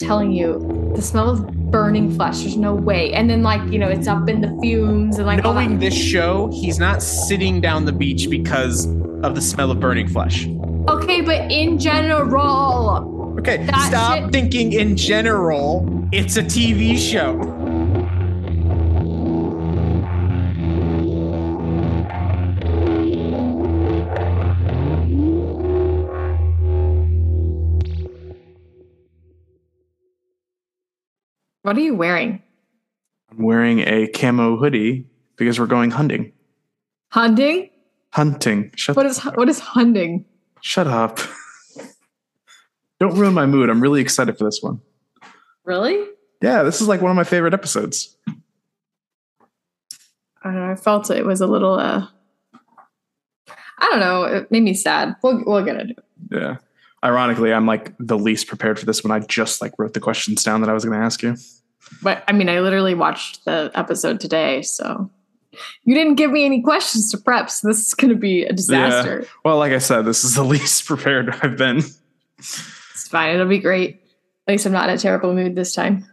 telling you the smell of burning flesh. There's no way. And then like you know it's up in the fumes and like Knowing this show, he's not sitting down the beach because of the smell of burning flesh. Okay, but in general. Okay, stop shit- thinking in general. It's a TV show. What are you wearing? I'm wearing a camo hoodie because we're going hunting. Hunting? Hunting. Shut What is what is hunting? Shut up. Don't ruin my mood. I'm really excited for this one. Really? Yeah, this is like one of my favorite episodes. I don't know. I felt it was a little. uh I don't know. It made me sad. We'll we'll get into it. Yeah. Ironically, I'm like the least prepared for this when I just like wrote the questions down that I was going to ask you. But I mean, I literally watched the episode today, so you didn't give me any questions to prep. So this is going to be a disaster. Well, like I said, this is the least prepared I've been. It's fine. It'll be great. At least I'm not in a terrible mood this time.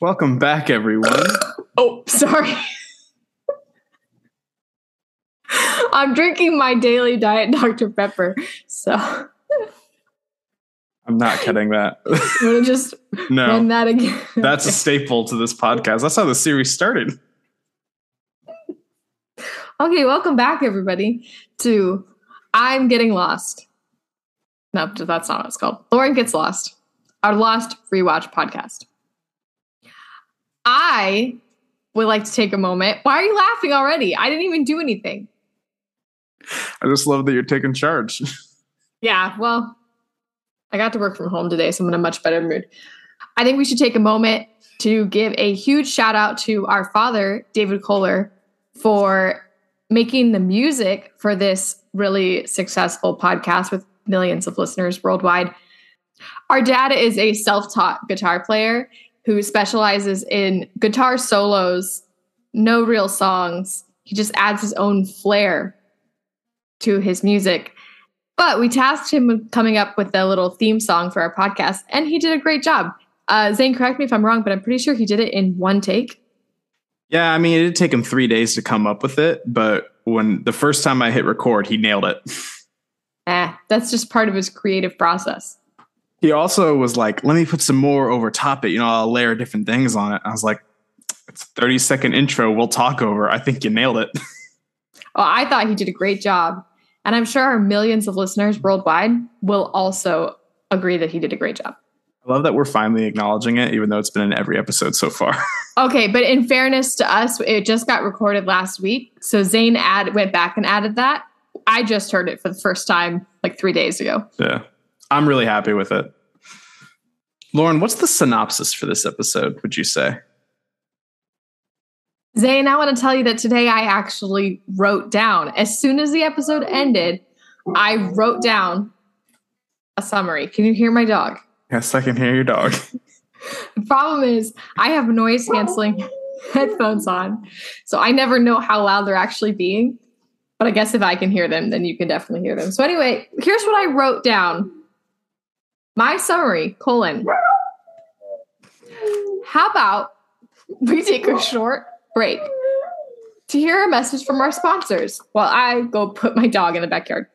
Welcome back, everyone. Oh, sorry. I'm drinking my daily diet Dr. Pepper. So I'm not kidding that. just run no, that again. that's a staple to this podcast. That's how the series started. Okay, welcome back, everybody, to I'm Getting Lost. No, that's not what it's called. Lauren Gets Lost, our Lost Rewatch podcast. I would like to take a moment. Why are you laughing already? I didn't even do anything. I just love that you're taking charge. Yeah, well, I got to work from home today, so I'm in a much better mood. I think we should take a moment to give a huge shout out to our father, David Kohler, for making the music for this really successful podcast with millions of listeners worldwide. Our dad is a self taught guitar player who specializes in guitar solos, no real songs. He just adds his own flair to his music. But we tasked him with coming up with a little theme song for our podcast, and he did a great job. Uh, Zane, correct me if I'm wrong, but I'm pretty sure he did it in one take. yeah, I mean, it did take him three days to come up with it, but when the first time I hit record, he nailed it. Eh, that's just part of his creative process. He also was like, let me put some more over top it. You know, I'll layer different things on it. I was like, it's a 30 second intro. We'll talk over. I think you nailed it. Well, I thought he did a great job. And I'm sure our millions of listeners worldwide will also agree that he did a great job. I love that we're finally acknowledging it, even though it's been in every episode so far. Okay, but in fairness to us, it just got recorded last week. So Zane add, went back and added that. I just heard it for the first time like three days ago. yeah. I'm really happy with it. Lauren, what's the synopsis for this episode, would you say? Zane, I want to tell you that today I actually wrote down, as soon as the episode ended, I wrote down a summary. Can you hear my dog? Yes, I can hear your dog. The problem is, I have noise canceling headphones on, so I never know how loud they're actually being. But I guess if I can hear them, then you can definitely hear them. So, anyway, here's what I wrote down my summary colon. How about we take a short break to hear a message from our sponsors while I go put my dog in the backyard?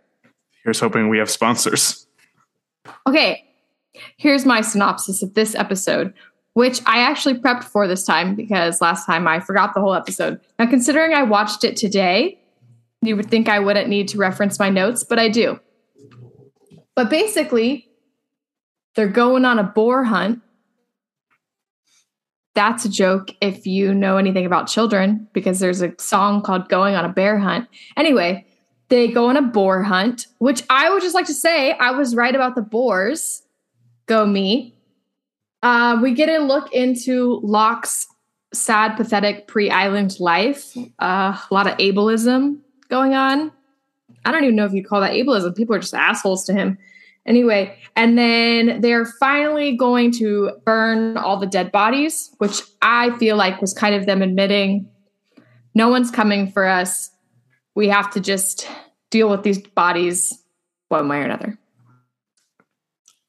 Here's hoping we have sponsors. Okay, here's my synopsis of this episode, which I actually prepped for this time because last time I forgot the whole episode. Now, considering I watched it today, you would think I wouldn't need to reference my notes, but I do. But basically, they're going on a boar hunt. That's a joke if you know anything about children, because there's a song called Going on a Bear Hunt. Anyway, they go on a boar hunt, which I would just like to say I was right about the boars. Go me. Uh, we get a look into Locke's sad, pathetic pre island life. Uh, a lot of ableism going on. I don't even know if you call that ableism. People are just assholes to him. Anyway, and then they're finally going to burn all the dead bodies, which I feel like was kind of them admitting no one's coming for us. We have to just deal with these bodies one way or another.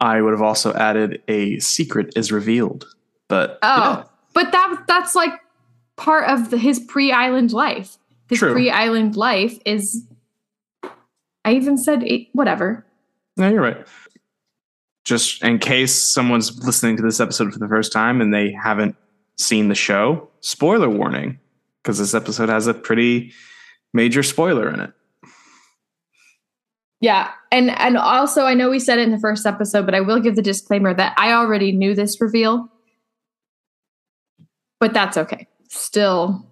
I would have also added a secret is revealed. But Oh, but that that's like part of the, his pre-island life. His True. pre-island life is. I even said whatever. No, you're right. Just in case someone's listening to this episode for the first time and they haven't seen the show, spoiler warning, because this episode has a pretty major spoiler in it. Yeah, and and also I know we said it in the first episode, but I will give the disclaimer that I already knew this reveal, but that's okay. Still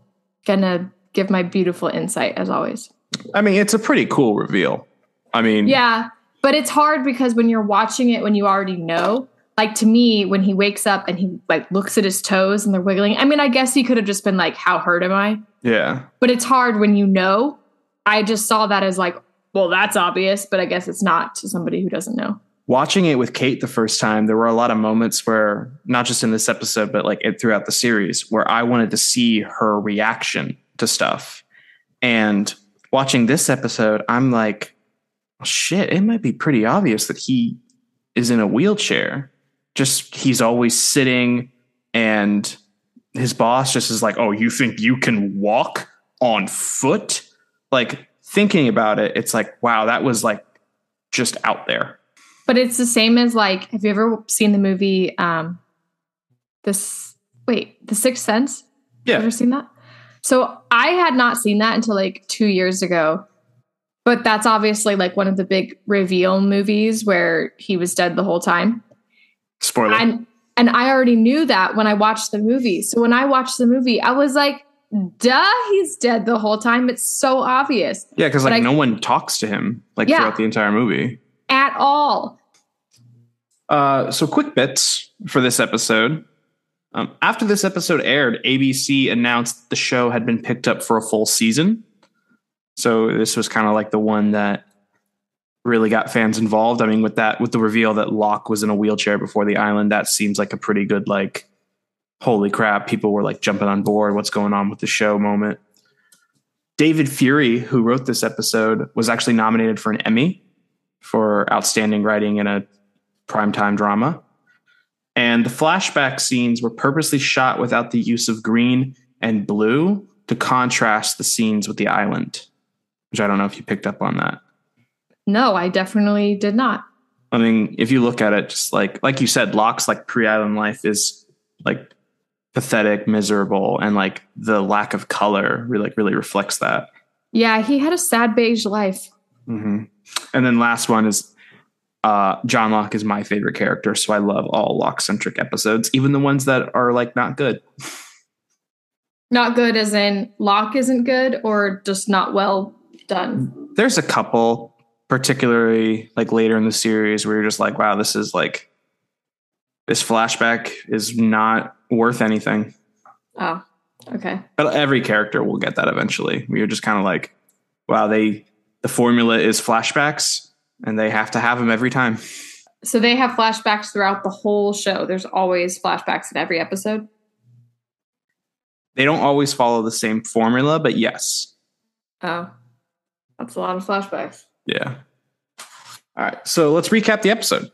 gonna give my beautiful insight as always. I mean, it's a pretty cool reveal. I mean, Yeah, but it's hard because when you're watching it when you already know, like to me, when he wakes up and he like looks at his toes and they're wiggling. I mean, I guess he could have just been like, "How hurt am I?" yeah. But it's hard when you know. I just saw that as like, well, that's obvious, but I guess it's not to somebody who doesn't know. watching it with Kate the first time, there were a lot of moments where, not just in this episode, but like it, throughout the series, where I wanted to see her reaction to stuff. And watching this episode, I'm like, "Oh, shit, it might be pretty obvious that he is in a wheelchair. Just he's always sitting, and his boss just is like, oh, you think you can walk on foot? Like, thinking about it, it's like, wow, that was like just out there. But it's the same as like, have you ever seen the movie um this wait, The Sixth Sense? Yeah. Ever seen that? So I had not seen that until like two years ago. But that's obviously like one of the big reveal movies where he was dead the whole time. Spoiler. And and I already knew that when I watched the movie. So when I watched the movie, I was like, duh, he's dead the whole time. It's so obvious. Yeah, because like I- no one talks to him like Yeah. throughout the entire movie. At all. Uh, so quick bits for this episode. Um, after this episode aired, ABC announced the show had been picked up for a full season. So this was kind of like the one that really got fans involved. I mean, with that, with the reveal that Locke was in a wheelchair before the island, that seems like a pretty good like, holy crap! People were like jumping on board. What's going on with the show? Moment. David Fury, who wrote this episode, was actually nominated for an Emmy for outstanding writing in a primetime drama. And the flashback scenes were purposely shot without the use of green and blue to contrast the scenes with the island, which I don't know if you picked up on that. No, I definitely did not. I mean, if you look at it, just like like you said, Locke's like pre-island life is like pathetic, miserable, and like the lack of color really like really reflects that. Yeah, he had a sad beige life. hmm And then last one is uh, John Locke is my favorite character, so I love all Locke centric episodes, even the ones that are like not good. Not good as in Locke isn't good or just not well done. There's a couple, particularly like later in the series, where you're just like, wow, this is like this flashback is not worth anything. Oh, okay. But every character will get that eventually. You're just kind of like, wow, they the formula is flashbacks, and they have to have them every time. So they have flashbacks throughout the whole show. There's always flashbacks in every episode. They don't always follow the same formula, but yes, Oh, that's a lot of flashbacks. Yeah. All right. So let's recap the episode.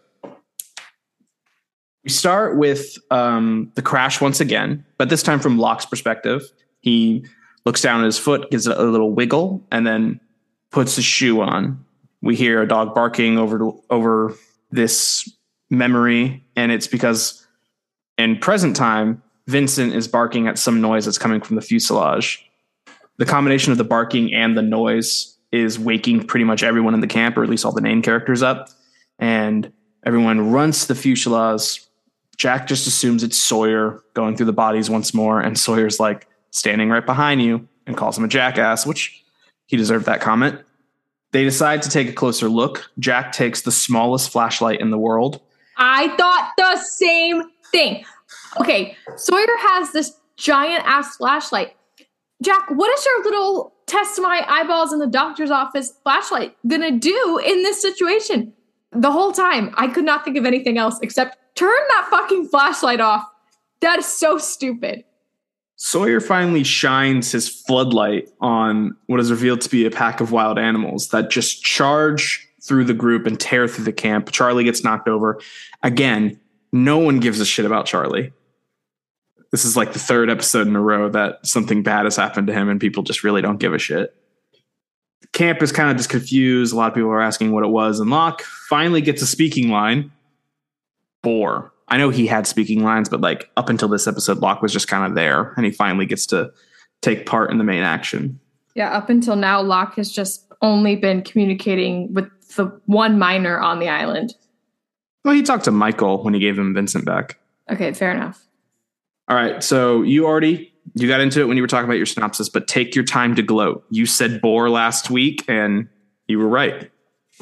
We start with um, the crash once again, but this time from Locke's perspective. He looks down at his foot, gives it a little wiggle, and then puts his shoe on. We hear a dog barking over over this memory, and it's because in present time, Vincent is barking at some noise that's coming from the fuselage the combination of the barking and the noise is waking pretty much everyone in the camp, or at least all the main characters up. And everyone runs to the fuselage. Jack just assumes it's Sawyer going through the bodies once more, and Sawyer's like standing right behind you and calls him a jackass, which he deserved that comment. They decide to take a closer look. Jack takes the smallest flashlight in the world. I thought the same thing. Okay, Sawyer has this giant ass flashlight. Jack, what is your little test my eyeballs in the doctor's office flashlight gonna do in this situation? The whole time, I could not think of anything else except turn that fucking flashlight off. That is so stupid. Sawyer finally shines his floodlight on what is revealed to be a pack of wild animals that just charge through the group and tear through the camp. Charlie gets knocked over. Again, no one gives a shit about Charlie. This is like the third episode in a row that something bad has happened to him and people just really don't give a shit. Camp is kind of just confused. A lot of people are asking what it was. And Locke finally gets a speaking line. Boar. I know he had speaking lines, but like up until this episode, Locke was just kind of there and he finally gets to take part in the main action. Yeah, up until now, Locke has just only been communicating with the one minor on the island. Well, he talked to Michael when he gave him Vincent back. Okay, fair enough. All right. So you already you got into it when you were talking about your synopsis, but take your time to gloat. You said boar last week and you were right.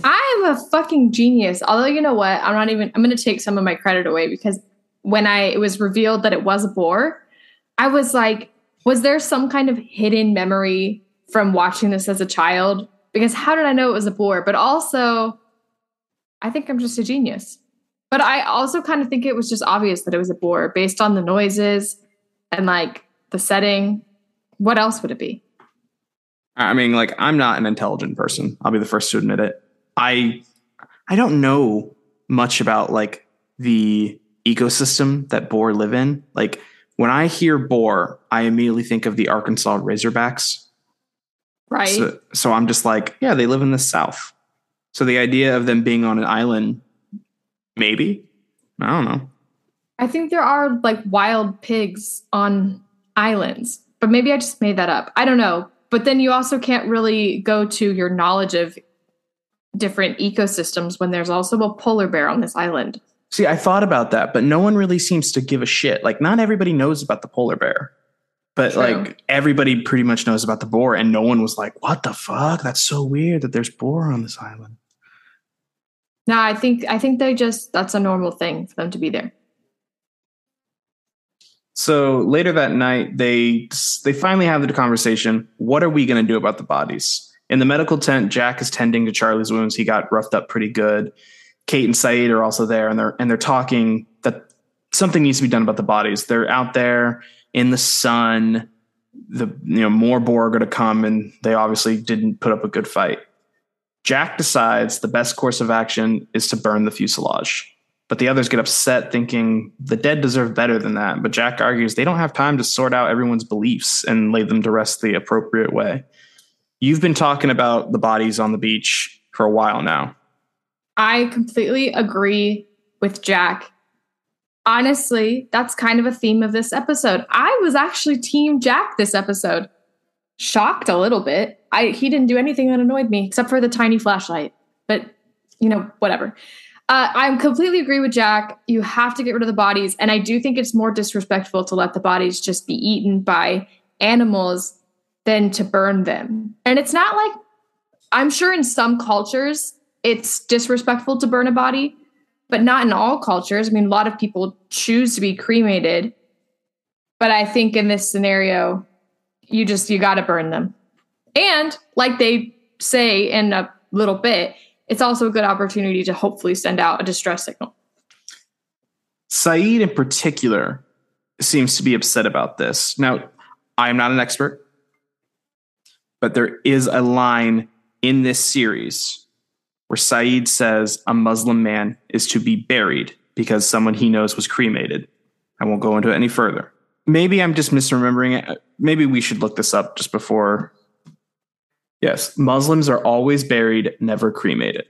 I am a fucking genius. Although you know what? I'm not even I'm gonna take some of my credit away because when I it was revealed that it was a boar, I was like, was there some kind of hidden memory from watching this as a child? Because how did I know it was a boar? But also, I think I'm just a genius. But I also kind of think it was just obvious that it was a boar based on the noises and like the setting. What else would it be? I mean, like I'm not an intelligent person. I'll be the first to admit it. I I don't know much about like the ecosystem that boar live in. Like when I hear boar, I immediately think of the Arkansas Razorbacks. Right. So, so I'm just like, yeah, they live in the South. So the idea of them being on an island, maybe, I don't know. I think there are like wild pigs on islands, but maybe I just made that up. I don't know. But then you also can't really go to your knowledge of different ecosystems when there's also a polar bear on this island. See, I thought about that, but no one really seems to give a shit. Like, not everybody knows about the polar bear, but True. like everybody pretty much knows about the boar, and no one was like, "What the fuck? That's so weird that there's boar on this island." No, I think I think they just that's a normal thing for them to be there. So later that night, they they finally have the conversation. What are we going to do about the bodies? In the medical tent, Jack is tending to Charlie's wounds. He got roughed up pretty good. Kate and Sayid are also there, and they're and they're talking that something needs to be done about the bodies. They're out there in the sun. The you know more boar are to come, and they obviously didn't put up a good fight. Jack decides the best course of action is to burn the fuselage. But the others get upset, thinking the dead deserve better than that. But Jack argues they don't have time to sort out everyone's beliefs and lay them to rest the appropriate way. You've been talking about the bodies on the beach for a while now. I completely agree with Jack. Honestly, that's kind of a theme of this episode. I was actually team Jack this episode. Shocked a little bit. I he didn't do anything that annoyed me except for the tiny flashlight. But you know, whatever. Uh, I completely agree with Jack. You have to get rid of the bodies, and I do think it's more disrespectful to let the bodies just be eaten by animals than to burn them. And it's not like I'm sure in some cultures it's disrespectful to burn a body, but not in all cultures. I mean, a lot of people choose to be cremated, but I think in this scenario, you just you got to burn them. And like they say in a little bit, it's also a good opportunity to hopefully send out a distress signal. Sayid, in particular, seems to be upset about this. Now, I am not an expert, but there is a line in this series where Sayid says a Muslim man is to be buried because someone he knows was cremated. I won't go into it any further. Maybe I'm just misremembering it. Maybe we should look this up just before. Yes, Muslims are always buried, never cremated.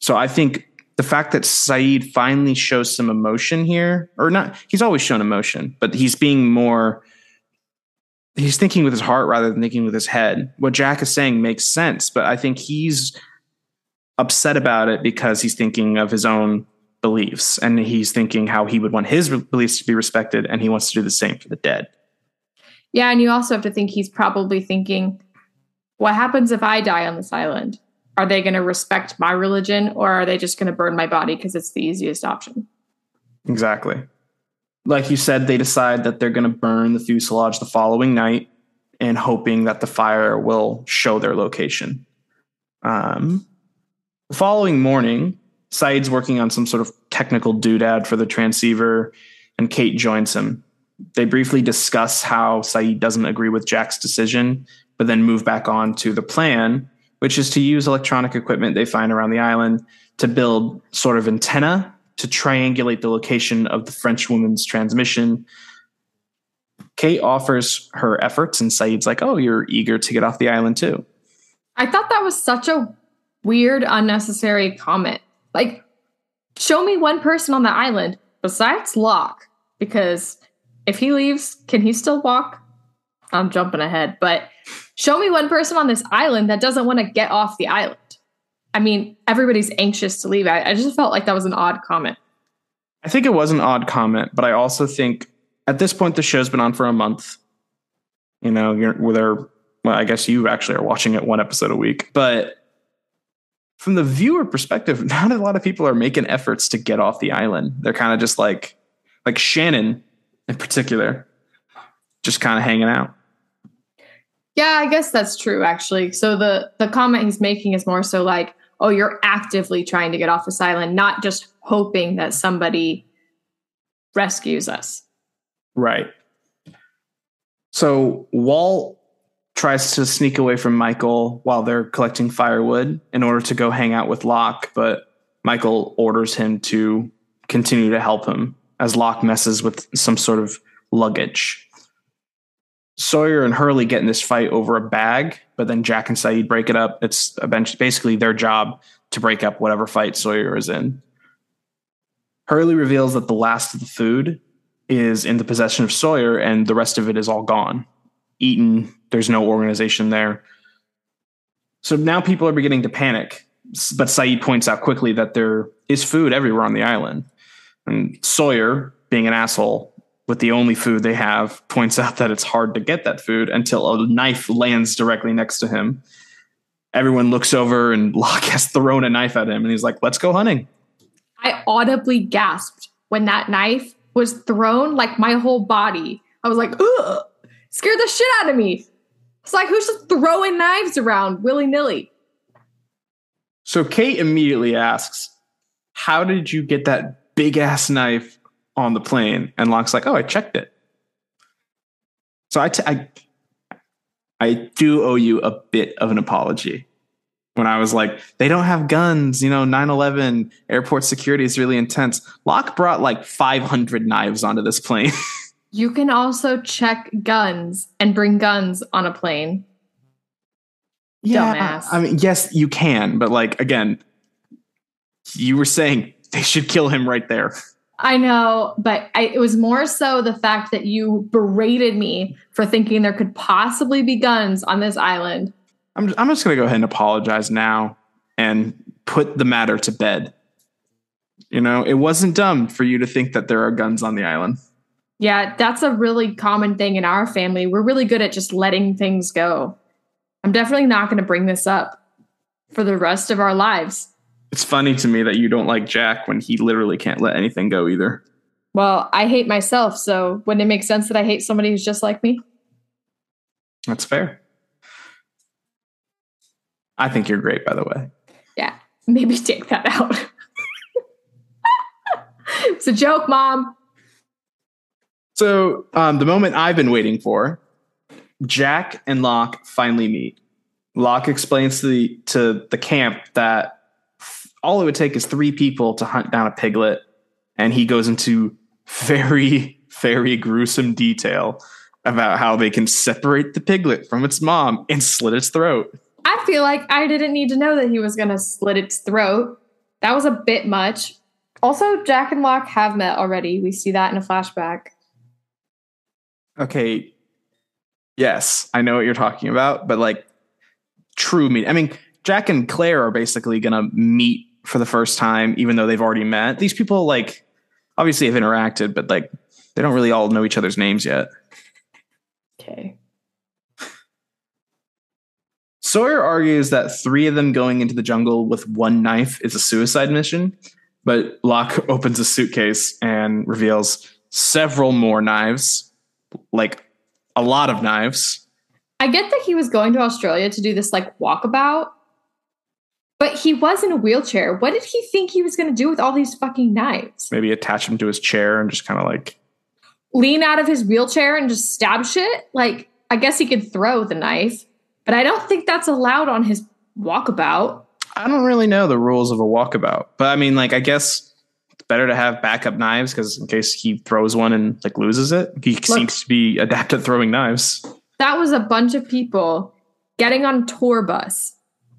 So I think the fact that Sayid finally shows some emotion here, or not, he's always shown emotion, but he's being more, he's thinking with his heart rather than thinking with his head. What Jack is saying makes sense, but I think he's upset about it because he's thinking of his own beliefs and he's thinking how he would want his beliefs to be respected and he wants to do the same for the dead. Yeah, and you also have to think he's probably thinking, what happens if I die on this island? Are they going to respect my religion or are they just going to burn my body because it's the easiest option? Exactly. Like you said, they decide that they're going to burn the fuselage the following night and hoping that the fire will show their location. Um, the following morning, Sayid's working on some sort of technical doodad for the transceiver, and Kate joins him. They briefly discuss how Sayid doesn't agree with Jack's decision, but then move back on to the plan, which is to use electronic equipment they find around the island to build sort of antenna to triangulate the location of the French woman's transmission. Kate offers her efforts, and Sayid's like, Oh, you're eager to get off the island too. I thought that was such a weird, unnecessary comment. Like, show me one person on the island besides Locke, because if he leaves, can he still walk? I'm jumping ahead, but show me one person on this island that doesn't want to get off the island. I mean, everybody's anxious to leave. I, I just felt like that was an odd comment. I think it was an odd comment, but I also think at this point the show's been on for a month. You know, you're whether well, I guess you actually are watching it one episode a week, but from the viewer perspective, not a lot of people are making efforts to get off the island. They're kind of just like, like Shannon in particular, just kind of hanging out. Yeah, I guess that's true actually. So the the comment he's making is more so like, oh, you're actively trying to get off this island, not just hoping that somebody rescues us. Right. So Walt tries to sneak away from Michael while they're collecting firewood in order to go hang out with Locke, but Michael orders him to continue to help him as Locke messes with some sort of luggage. Sawyer and Hurley get in this fight over a bag, but then Jack and Sayid break it up. It's basically their job to break up whatever fight Sawyer is in. Hurley reveals that the last of the food is in the possession of Sawyer and the rest of it is all gone. Eaten, there's no organization there. So now people are beginning to panic. But Sayid points out quickly that there is food everywhere on the island. And Sawyer, being an asshole, with the only food they have, points out that it's hard to get that food until a knife lands directly next to him. Everyone looks over and Locke has thrown a knife at him and he's like, let's go hunting. I audibly gasped when that knife was thrown like my whole body. I was like, ugh, scared the shit out of me. It's like, who's just throwing knives around willy nilly? So Kate immediately asks, How did you get that big ass knife on the plane? And Locke's like, Oh, I checked it. So I, t- I, I do owe you a bit of an apology when I was like, they don't have guns, you know, 9 11, airport security is really intense. Locke brought like 500 knives onto this plane. you can also check guns and bring guns on a plane. Yeah. Dumbass. I mean, yes, you can, but like, again, you were saying they should kill him right there. I know, but I, it was more so the fact that you berated me for thinking there could possibly be guns on this island. I'm I'm just going to go ahead and apologize now and put the matter to bed. You know, it wasn't dumb for you to think that there are guns on the island. Yeah, that's a really common thing in our family. We're really good at just letting things go. I'm definitely not going to bring this up for the rest of our lives. It's funny to me that you don't like Jack when he literally can't let anything go either. Well, I hate myself, so wouldn't it make sense that I hate somebody who's just like me? That's fair. I think you're great, by the way. Yeah, maybe take that out. it's a joke, mom. So, um, the moment I've been waiting for, Jack and Locke finally meet. Locke explains to the to the camp that all it would take is three people to hunt down a piglet, and he goes into very very gruesome detail about how they can separate the piglet from its mom and slit its throat. I feel like I didn't need to know that he was going to slit its throat. That was a bit much. Also, Jack and Locke have met already. We see that in a flashback. Okay, yes, I know what you're talking about, but like true meet. I mean, Jack and Claire are basically going to meet for the first time, even though they've already met. These people, like, obviously have interacted, but like, they don't really all know each other's names yet. Okay. Sawyer argues that three of them going into the jungle with one knife is a suicide mission, but Locke opens a suitcase and reveals several more knives, like a lot of knives. I get that he was going to Australia to do this like walkabout, but he was in a wheelchair. What did he think he was going to do with all these fucking knives? Maybe attach him to his chair and just kind of like Lean out of his wheelchair and just stab shit? Like, I guess he could throw the knife, but I don't think that's allowed on his walkabout. I don't really know the rules of a walkabout, but I mean, like, I guess it's better to have backup knives because in case he throws one and like loses it, he seems to be adept at throwing knives. That was a bunch of people getting on tour bus.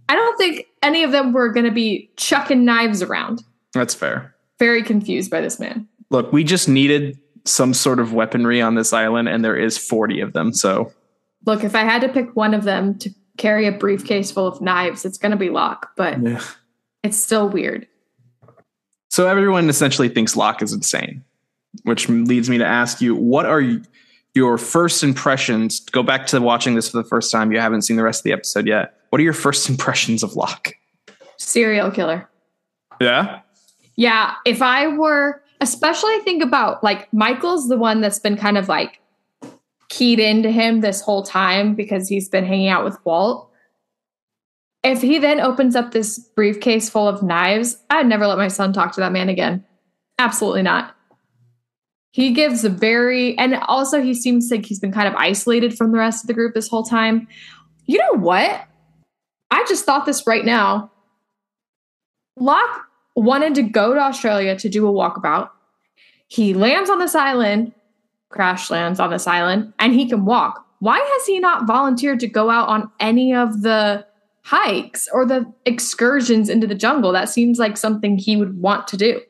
I don't think any of them were going to be chucking knives around. That's fair. Very confused by this man. Look, we just needed some sort of weaponry on this island, and there is 40 of them. So, look, if I had to pick one of them to carry a briefcase full of knives, it's going to be Locke, but yeah. it's still weird. So, everyone essentially thinks Locke is insane, which leads me to ask you what are your first impressions? Go back to watching this for the first time. You haven't seen the rest of the episode yet. What are your first impressions of Locke? Serial killer. Yeah. Yeah. If I were, especially think about like Michael's the one that's been kind of like keyed into him this whole time because he's been hanging out with Walt. If he then opens up this briefcase full of knives, I'd never let my son talk to that man again. Absolutely not. He gives a very, and also he seems like he's been kind of isolated from the rest of the group this whole time. You know what? I just thought this right now. Locke wanted to go to Australia to do a walkabout. He lands on this island, crash lands on this island, and he can walk. Why has he not volunteered to go out on any of the hikes or the excursions into the jungle? That seems like something he would want to do.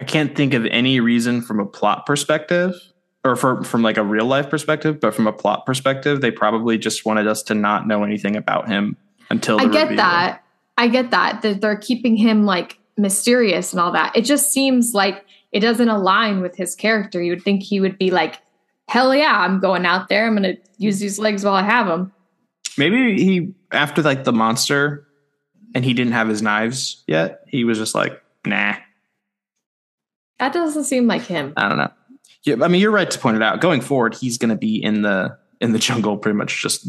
I can't think of any reason from a plot perspective or for, from like a real life perspective, but from a plot perspective, they probably just wanted us to not know anything about him until I get reveal. that. I get that that they're keeping him like mysterious and all that. It just seems like it doesn't align with his character. You would think he would be like, "Hell yeah, I'm going out there. I'm going to use these legs while I have them." Maybe he after like the monster and he didn't have his knives yet. He was just like, "Nah." That doesn't seem like him. I don't know. Yeah, I mean, you're right to point it out. Going forward, he's going to be in the in the jungle pretty much just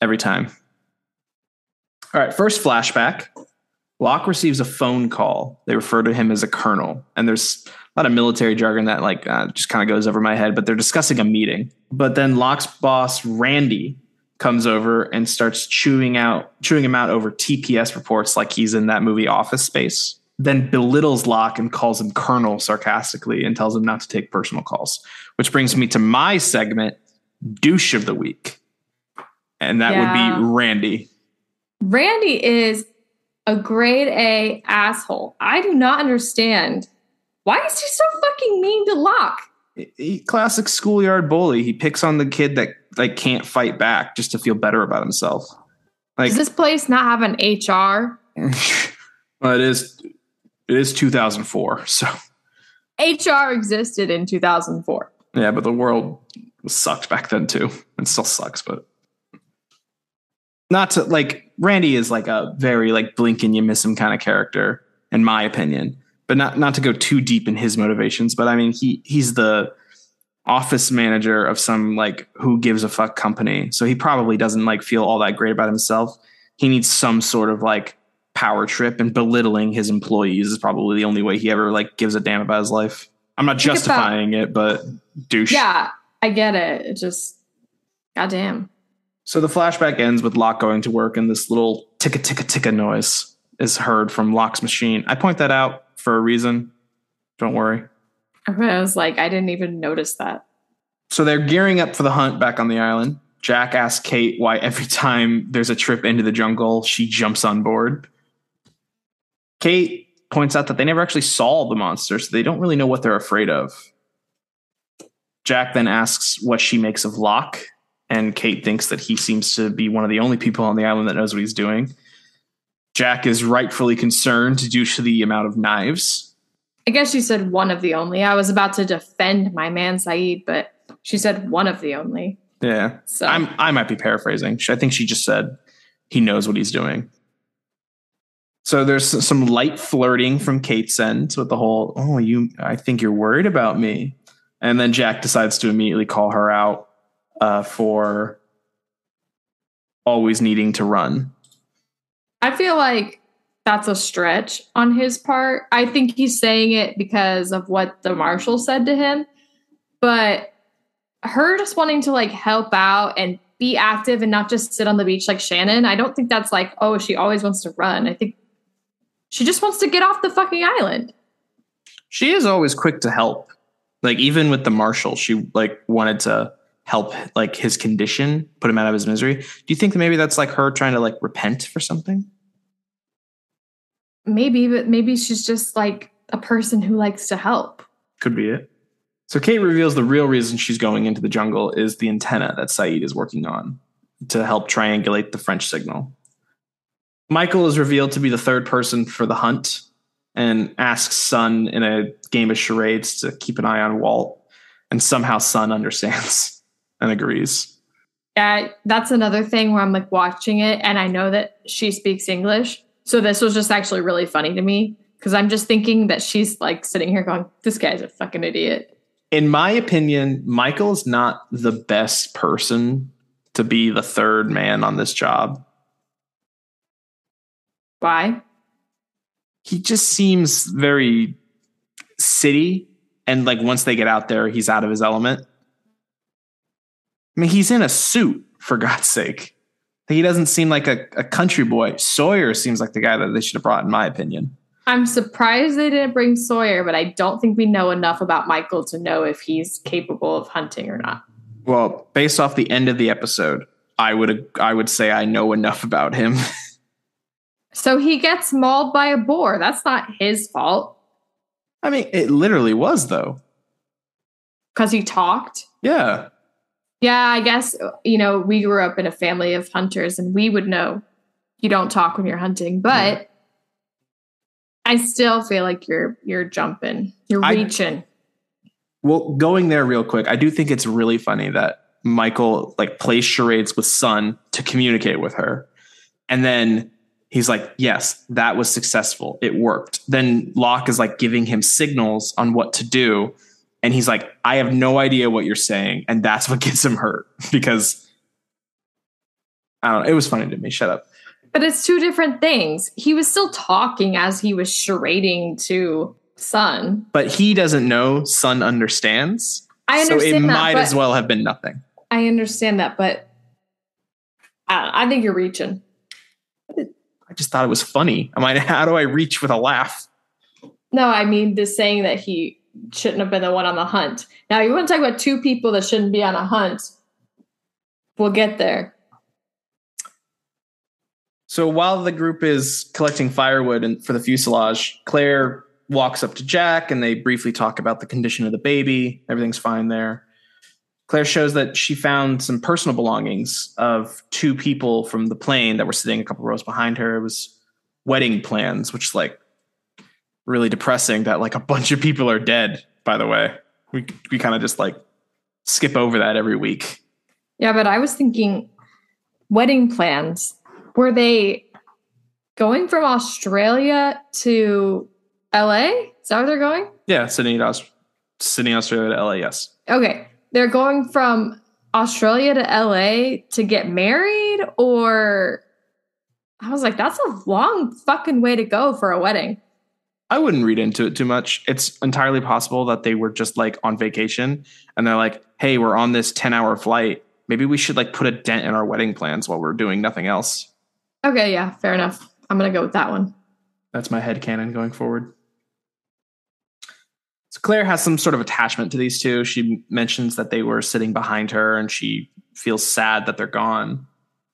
every time. All right, first flashback. Locke receives a phone call. They refer to him as a colonel, and there's a lot of military jargon that like uh, just kind of goes over my head. But they're discussing a meeting. But then Locke's boss Randy comes over and starts chewing out chewing him out over TPS reports, like he's in that movie Office Space. Then belittles Locke and calls him Colonel sarcastically and tells him not to take personal calls. Which brings me to my segment, douche of the week, and that Yeah. would be Randy. Randy is a grade A asshole. I do not understand. Why is he so fucking mean to Locke? He, classic schoolyard bully. He picks on the kid that like can't fight back just to feel better about himself. Like Does this place not have an HR? well, it is it is 2004. So HR existed in 2004. yeah, but the world sucked back then too. It still sucks, but not to like Randy is like a very like blink and you miss him kind of character, in my opinion. But not not to go too deep in his motivations. But I mean, he he's the office manager of some like who gives a fuck company, so he probably doesn't like feel all that great about himself. He needs some sort of like power trip, and belittling his employees is probably the only way he ever like gives a damn about his life. I'm not Think about- justifying it, but douche. Yeah, I get it. It just, goddamn. So the flashback ends with Locke going to work, and this little ticka ticka ticka noise is heard from Locke's machine. I point that out for a reason. Don't worry. I was like, I didn't even notice that. So they're gearing up for the hunt back on the island. Jack asks Kate why every time there's a trip into the jungle, she jumps on board. Kate points out that they never actually saw the monster, so they don't really know what they're afraid of. Jack then asks what she makes of Locke, and Kate thinks that he seems to be one of the only people on the island that knows what he's doing. Jack is rightfully concerned due to the amount of knives. I guess she said one of the only. I was about to defend my man Sayid, but she said one of the only. Yeah. So I'm I might be paraphrasing. I think she just said he knows what he's doing. So there's some light flirting from Kate's end with the whole, "Oh, you I think you're worried about me." And then Jack decides to immediately call her out uh, for always needing to run. I feel like that's a stretch on his part. I think he's saying it because of what the marshal said to him, but her just wanting to like help out and be active and not just sit on the beach like Shannon. I don't think that's like, oh, she always wants to run. I think she just wants to get off the fucking island. She is always quick to help. Like even with the marshal, she like wanted to help like his condition, put him out of his misery. Do you think that maybe that's like her trying to like repent for something? Maybe, but maybe she's just like a person who likes to help. Could be it. So Kate reveals the real reason she's going into the jungle is the antenna that Sayid is working on to help triangulate the French signal. Michael is revealed to be the third person for the hunt and asks Sun in a game of charades to keep an eye on Walt. And somehow Sun understands and agrees. Yeah, that's another thing where I'm like watching it and I know that she speaks English. So this was just actually really funny to me because I'm just thinking that she's like sitting here going, this guy's a fucking idiot. In my opinion, Michael's not the best person to be the third man on this job. Why? He just seems very city and like once they get out there, he's out of his element. I mean, he's in a suit for God's sake. He doesn't seem like a, a country boy. Sawyer seems like the guy that they should have brought, in my opinion. I'm surprised they didn't bring Sawyer, but I don't think we know enough about Michael to know if he's capable of hunting or not. Well, based off the end of the episode, I would I would say I know enough about him. so he gets mauled by a boar. That's not his fault. I mean, it literally was though. Cuz he talked? Yeah. Yeah, I guess you know, we grew up in a family of hunters and we would know you don't talk when you're hunting, but yeah I still feel like you're you're jumping. You're I, reaching. Well, going there real quick, I do think it's really funny that Michael like plays charades with Sun to communicate with her. And then he's like, Yes, that was successful. It worked. Then Locke is like giving him signals on what to do. And he's like, I have no idea what you're saying. And that's what gets him hurt because I don't know. It was funny to me. Shut up. But it's two different things. He was still talking as he was charading to Sun. But he doesn't know Sun understands. I understand. So it that, might as well have been nothing. I understand that, but I, I think you're reaching. I just thought it was funny. I mean, how do I reach with a laugh? No, I mean just saying that he shouldn't have been the one on the hunt. Now you want to talk about two people that shouldn't be on a hunt. We'll get there. So while the group is collecting firewood and for the fuselage, Claire walks up to Jack and they briefly talk about the condition of the baby. Everything's fine there. Claire shows that she found some personal belongings of two people from the plane that were sitting a couple rows behind her. It was wedding plans, which like really depressing that like a bunch of people are dead, by the way. We we kind of just like skip over that every week. Yeah, but I was thinking wedding plans were they going from Australia to LA? Is that where they're going? Yeah, Sydney, Sydney, Australia to LA. Yes. Okay, they're going from Australia to LA to get married, or I was like, that's a long fucking way to go for a wedding. I wouldn't read into it too much. It's entirely possible that they were just like on vacation and they're like, hey, we're on this 10 hour flight. Maybe we should like put a dent in our wedding plans while we're doing nothing else. Okay, yeah, fair enough. I'm gonna go with that one. That's my head canon going forward. So Claire has some sort of attachment to these two. She mentions that they were sitting behind her and she feels sad that they're gone.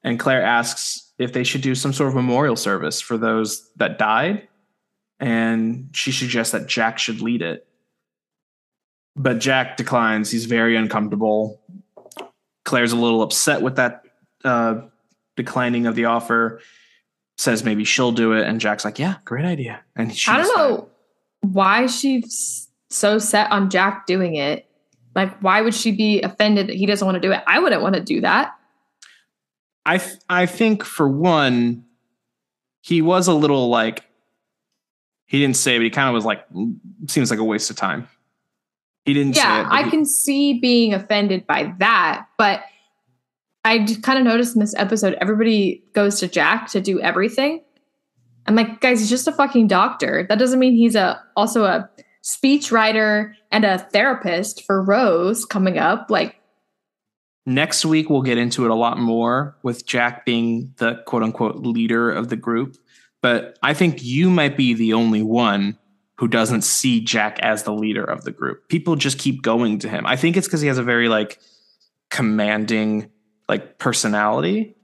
And Claire asks if they should do some sort of memorial service for those that died. And she suggests that Jack should lead it. But Jack declines. He's very uncomfortable. Claire's a little upset with that uh, declining of the offer, says maybe she'll do it, and Jack's like, "Yeah, great idea." And she I don't know why she's so set on Jack doing it. Like, why would she be offended that he doesn't want to do it? I wouldn't want to do that. I th- I think for one, he was a little like he didn't say, but he kind of was like, mm, seems like a waste of time. He didn't. Yeah, I he- can see being offended by that, but I kind of noticed in this episode, everybody goes to Jack to do everything. I'm like, guys, he's just a fucking doctor. That doesn't mean he's a also a speech writer and a therapist for Rose coming up. Like, Next week, we'll get into it a lot more with Jack being the quote unquote leader of the group. But I think you might be the only one who doesn't see Jack as the leader of the group. People just keep going to him. I think it's because he has a very like commanding like personality.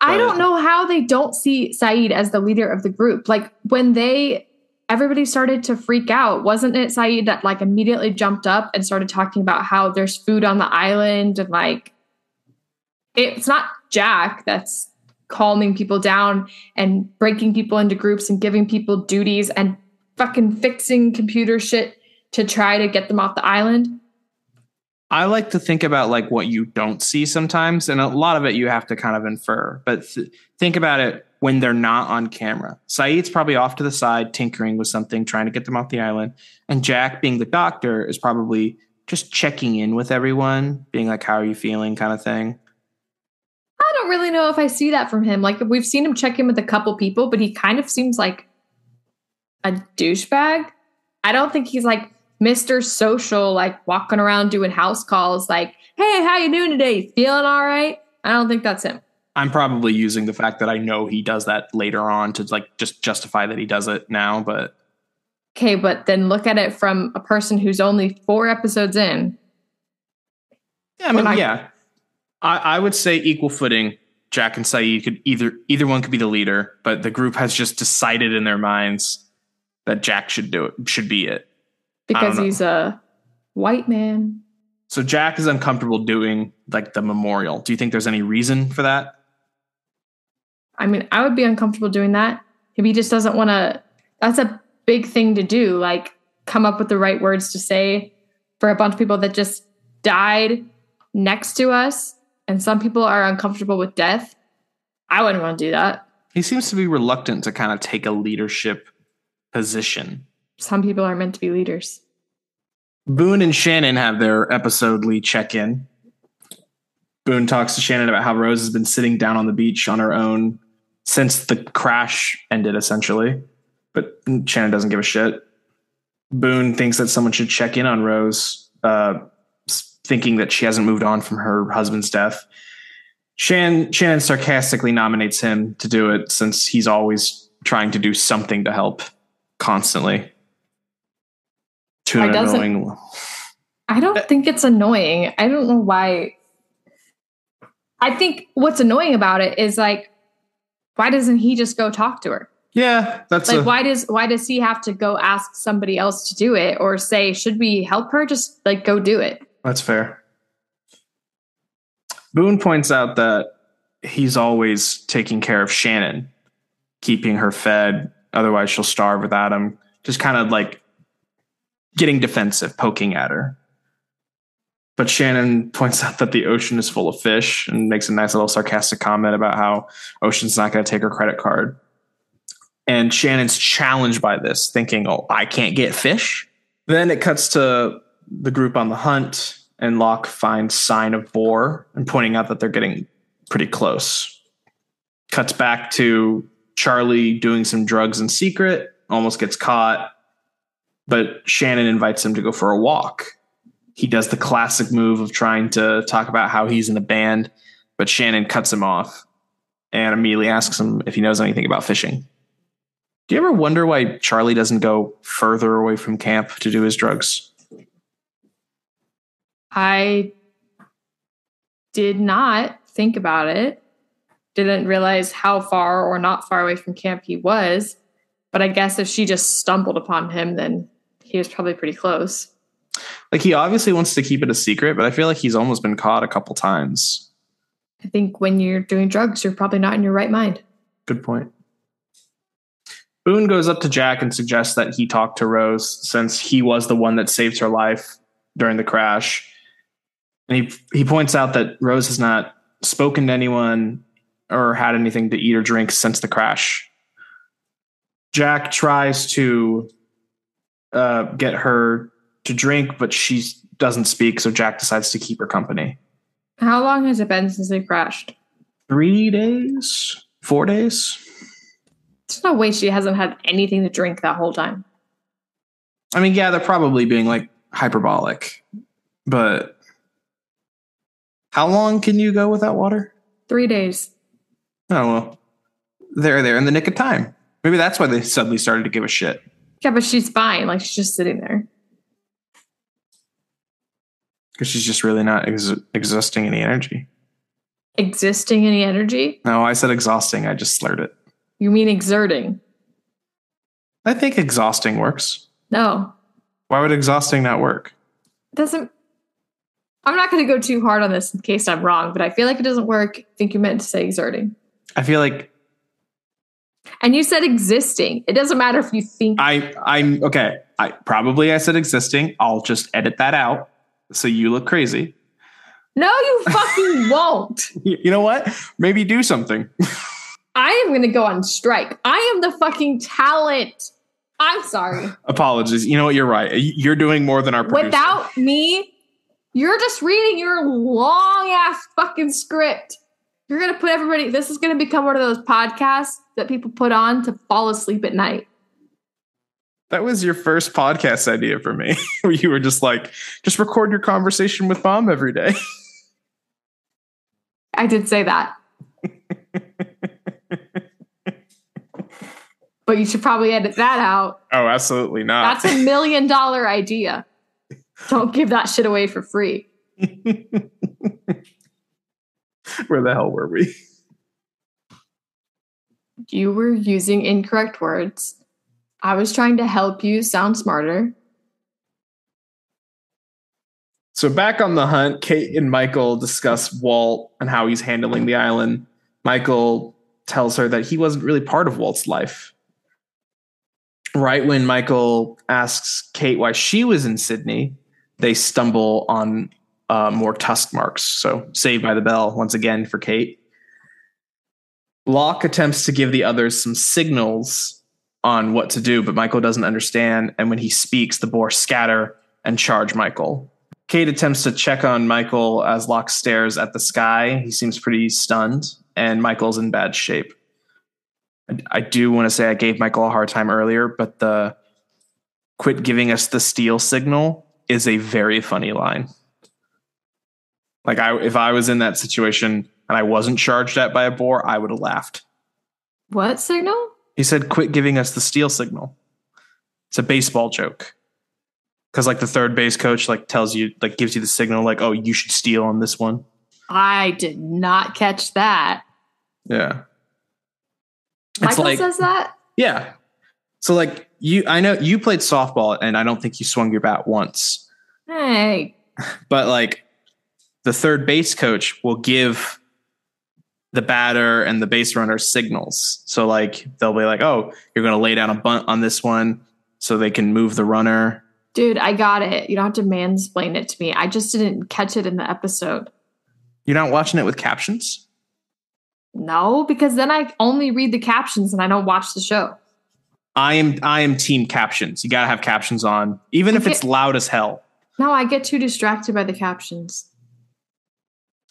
I But- don't know how they don't see Sayid as the leader of the group. Like when they everybody started to freak out, wasn't it Sayid that like immediately jumped up and started talking about how there's food on the island and like it's not Jack that's calming people down and breaking people into groups and giving people duties and fucking fixing computer shit to try to get them off the island. I like to think about like what you don't see sometimes, and a lot of it you have to kind of infer. But th- think about it when they're not on camera. Sayid's probably off to the side tinkering with something, trying to get them off the island, and Jack, being the doctor, is probably just checking in with everyone, being like, "How are you feeling?" kind of thing. I don't really know if I see that from him. Like we've seen him check in with a couple people, but he kind of seems like a douchebag. I don't think he's like Mr. Social, like walking around doing house calls, like, "Hey, how you doing today? Feeling all right?" I don't think that's him. I'm probably using the fact that I know he does that later on to like just justify that he does it now, but Okay, but then look at it from a person who's only four episodes in. Yeah, I mean, I- yeah. I, I would say equal footing. Jack and Sayid could either either one could be the leader, but the group has just decided in their minds that Jack should do it, should be it. because he's a white man. So Jack is uncomfortable doing like the memorial. Do you think there's any reason for that? I mean, I would be uncomfortable doing that. If he just doesn't want to, that's a big thing to do. Like, come up with the right words to say for a bunch of people that just died next to us. And some people are uncomfortable with death. I wouldn't want to do that. He seems to be reluctant to kind of take a leadership position. Some people aren't meant to be leaders. Boone and Shannon have their episodely check in. Boone talks to Shannon about how Rose has been sitting down on the beach on her own since the crash ended, essentially. But Shannon doesn't give a shit. Boone thinks that someone should check in on Rose, uh, thinking that she hasn't moved on from her husband's death. Shannon, Shannon sarcastically nominates him to do it since he's always trying to do something to help constantly. To an annoying I don't think it's annoying. I don't know why. I think what's annoying about it is like, why doesn't he just go talk to her? Yeah, that's like a, why does why does he have to go ask somebody else to do it or say should we help her just like go do it that's fair. Boone points out that he's always taking care of Shannon, keeping her fed. Otherwise, she'll starve without him. Just kind of like getting defensive, poking at her. But Shannon points out that the ocean is full of fish and makes a nice little sarcastic comment about how Ocean's not going to take her credit card. And Shannon's challenged by this, thinking, oh, I can't get fish. Then it cuts to the group on the hunt, and Locke finds sign of boar and pointing out that they're getting pretty close. Cuts back to Charlie doing some drugs in secret, almost gets caught, but Shannon invites him to go for a walk. He does the classic move of trying to talk about how he's in a band, but Shannon cuts him off and immediately asks him if he knows anything about fishing. Do you ever wonder why Charlie doesn't go further away from camp to do his drugs? I did not think about it didn't realize how far or not far away from camp he was but i guess if she just stumbled upon him then he was probably pretty close Like he obviously wants to keep it a secret, but I feel like he's almost been caught a couple times. i think when you're doing drugs you're probably not in your right mind Good point. Boone goes up to Jack and suggests that he talk to Rose since he was the one that saved her life during the crash. And he he points out that Rose has not spoken to anyone or had anything to eat or drink since the crash. Jack tries to uh, get her to drink, but she doesn't speak, so Jack decides to keep her company. how long has it been since they crashed Three days, four days. there's no way she hasn't had anything to drink that whole time I mean, yeah, they're probably being like hyperbolic, but How long can you go without water? Three days. Oh well, they're there in the nick of time. Maybe that's why they suddenly started to give a shit. Yeah, but she's fine. Like she's just sitting there. Because she's just really not ex- existing any energy. Existing any energy? No, I said exhausting. I just slurred it. You mean exerting? I think exhausting works. No. Why would exhausting not work? It doesn't I'm not gonna go too hard on this in case I'm wrong, but I feel like it doesn't work. I think you meant to say exerting. I feel like And you said existing. It doesn't matter if you think I I'm okay. I probably I said existing. I'll just edit that out so you look crazy. No, you fucking won't. You know what? Maybe do something. I am gonna go on strike. I am the fucking talent. I'm sorry. Apologies. You know what? You're right. You're doing more than our producer. Without me, you're just reading your long ass fucking script. You're gonna put everybody. This is gonna become one of those podcasts that people put on to fall asleep at night. That was your first podcast idea for me. Where you were just like, just record your conversation with mom every day. I did say that. but you should probably edit that out. Oh, absolutely not. That's a million dollar idea. Don't give that shit away for free. Where the hell were we? You were using incorrect words. I was trying to help you sound smarter. So back on the hunt, Kate and Michael discuss Walt and how he's handling the island. Michael tells her that he wasn't really part of Walt's life. Right when Michael asks Kate why she was in Sydney, they stumble on uh, more tusk marks. So saved by the bell once again for Kate. Locke attempts to give the others some signals on what to do, but Michael doesn't understand. And when he speaks, the boar scatter and charge Michael. Kate attempts to check on Michael as Locke stares at the sky. He seems pretty stunned, and Michael's in bad shape. I, I do want to say I gave Michael a hard time earlier, but the quit giving us the steal signal is a very funny line. Like I if I was in that situation and I wasn't charged at by a boar, I would have laughed. What signal? He said, "Quit giving us the steal signal." It's a baseball joke. Because like the third base coach like tells you like gives you the signal like, "Oh, you should steal on this one." I did not catch that. Yeah. Michael like- says that? Yeah. So like you I know you played softball and I don't think you swung your bat once. Hey, But like the third base coach will give the batter and the base runner signals. So like they'll be like, "Oh, you're going to lay down a bunt on this one so they can move the runner." dude, I got it. You don't have to mansplain it to me. I just didn't catch it in the episode. You're not watching it with captions? No, because then I only read the captions and I don't watch the show. I am I am team captions. You got to have captions on even if it's loud as hell. No, I get too distracted by the captions.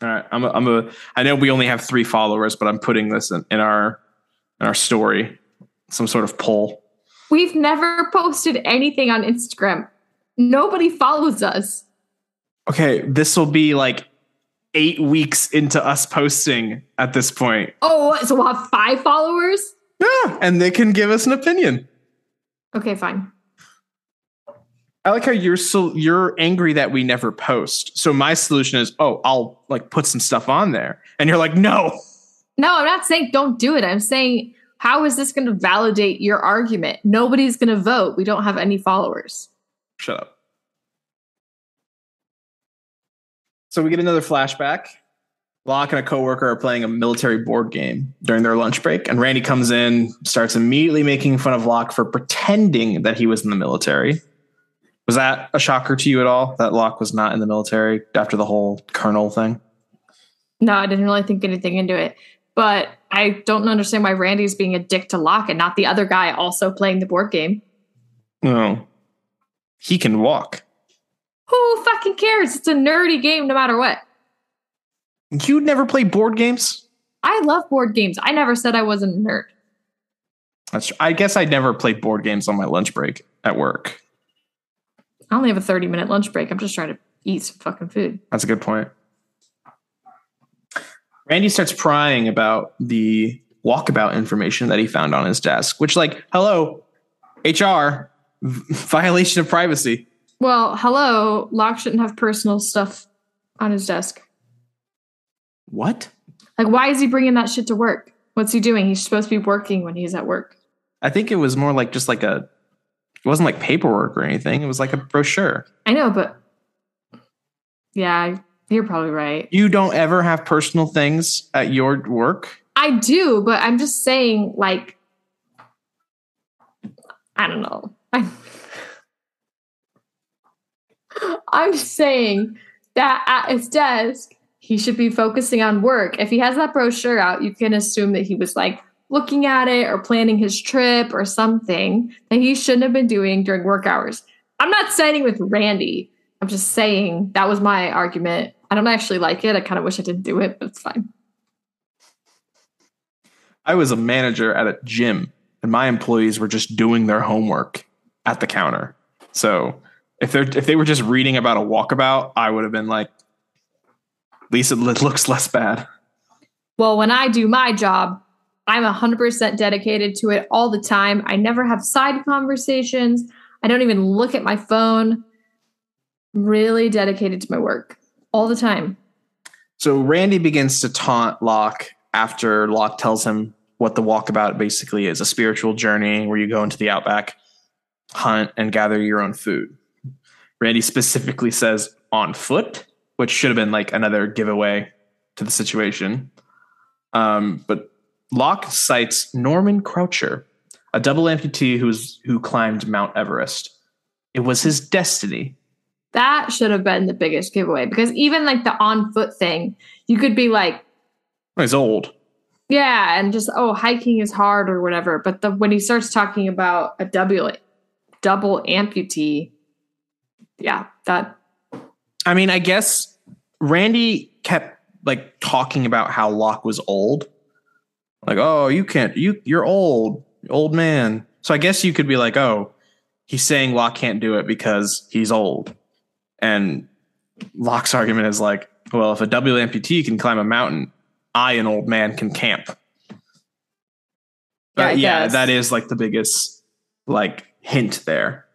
All right, I'm a, I'm a. I know we only have three followers, but I'm putting this in, in our in our story, some sort of poll. We've never posted anything on Instagram. Nobody follows us. Okay, this will be like eight weeks into us posting at this point. Oh, so we'll have five followers? Yeah, and they can give us an opinion. Okay, fine. I like how you're so you're angry that we never post. So my solution is, oh, I'll like put some stuff on there, and you're like, no. No, I'm not saying don't do it. I'm saying, how is this going to validate your argument? Nobody's going to vote. We don't have any followers. Shut up. So we get another flashback. Locke and a coworker are playing a military board game during their lunch break, and Randy comes in, starts immediately making fun of Locke for pretending that he was in the military. Was that a shocker to you at all that Locke was not in the military after the whole colonel thing? No, I didn't really think anything into it. But I don't understand why Randy's being a dick to Locke and not the other guy also playing the board game. No. He can walk. Who fucking cares? It's a nerdy game no matter what. You never play board games? I love board games. I never said I wasn't a nerd. That's I guess I never played board games on my lunch break at work. I only have a 30 minute lunch break. I'm just trying to eat some fucking food. That's a good point. Randy starts prying about the walkabout information that he found on his desk, which, like, hello, HR, violation of privacy. Well, hello. Locke shouldn't have personal stuff on his desk. What? Like, why is he bringing that shit to work? What's he doing? He's supposed to be working when he's at work. I think it was more like just like a, it wasn't like paperwork or anything. It was like a brochure. I know, but yeah, you're probably right. You don't ever have personal things at your work. I do, but I'm just saying, like, I don't know. I, I'm saying that at his desk, he should be focusing on work. If he has that brochure out, you can assume that he was like looking at it or planning his trip or something that he shouldn't have been doing during work hours. I'm not siding with Randy. I'm just saying that was my argument. I don't actually like it. I kind of wish I didn't do it, but it's fine. I was a manager at a gym and my employees were just doing their homework at the counter. So if they're if they were just reading about a walkabout, I would have been like, least it looks less bad. Well, when I do my job, I'm 100% dedicated to it all the time. I never have side conversations. I don't even look at my phone. I'm really dedicated to my work all the time. So Randy begins to taunt Locke after Locke tells him what the walkabout basically is a spiritual journey where you go into the outback, hunt, and gather your own food. Randy specifically says on foot, which should have been like another giveaway to the situation. Um, but Locke cites Norman Croucher, a double amputee who's who climbed Mount Everest. It was his destiny. That should have been the biggest giveaway because even like the on foot thing, you could be like, He's old. yeah, and just oh, hiking is hard or whatever. But the when he starts talking about a double double amputee, yeah, that I mean, I guess Randy kept like talking about how Locke was old. Like, oh, you can't, you you're old, old man. So I guess you could be like, oh, he's saying Locke can't do it because he's old. And Locke's argument is like, well, if a double amputee can climb a mountain, I, an old man, can camp. But I yeah, that is like the biggest like hint there.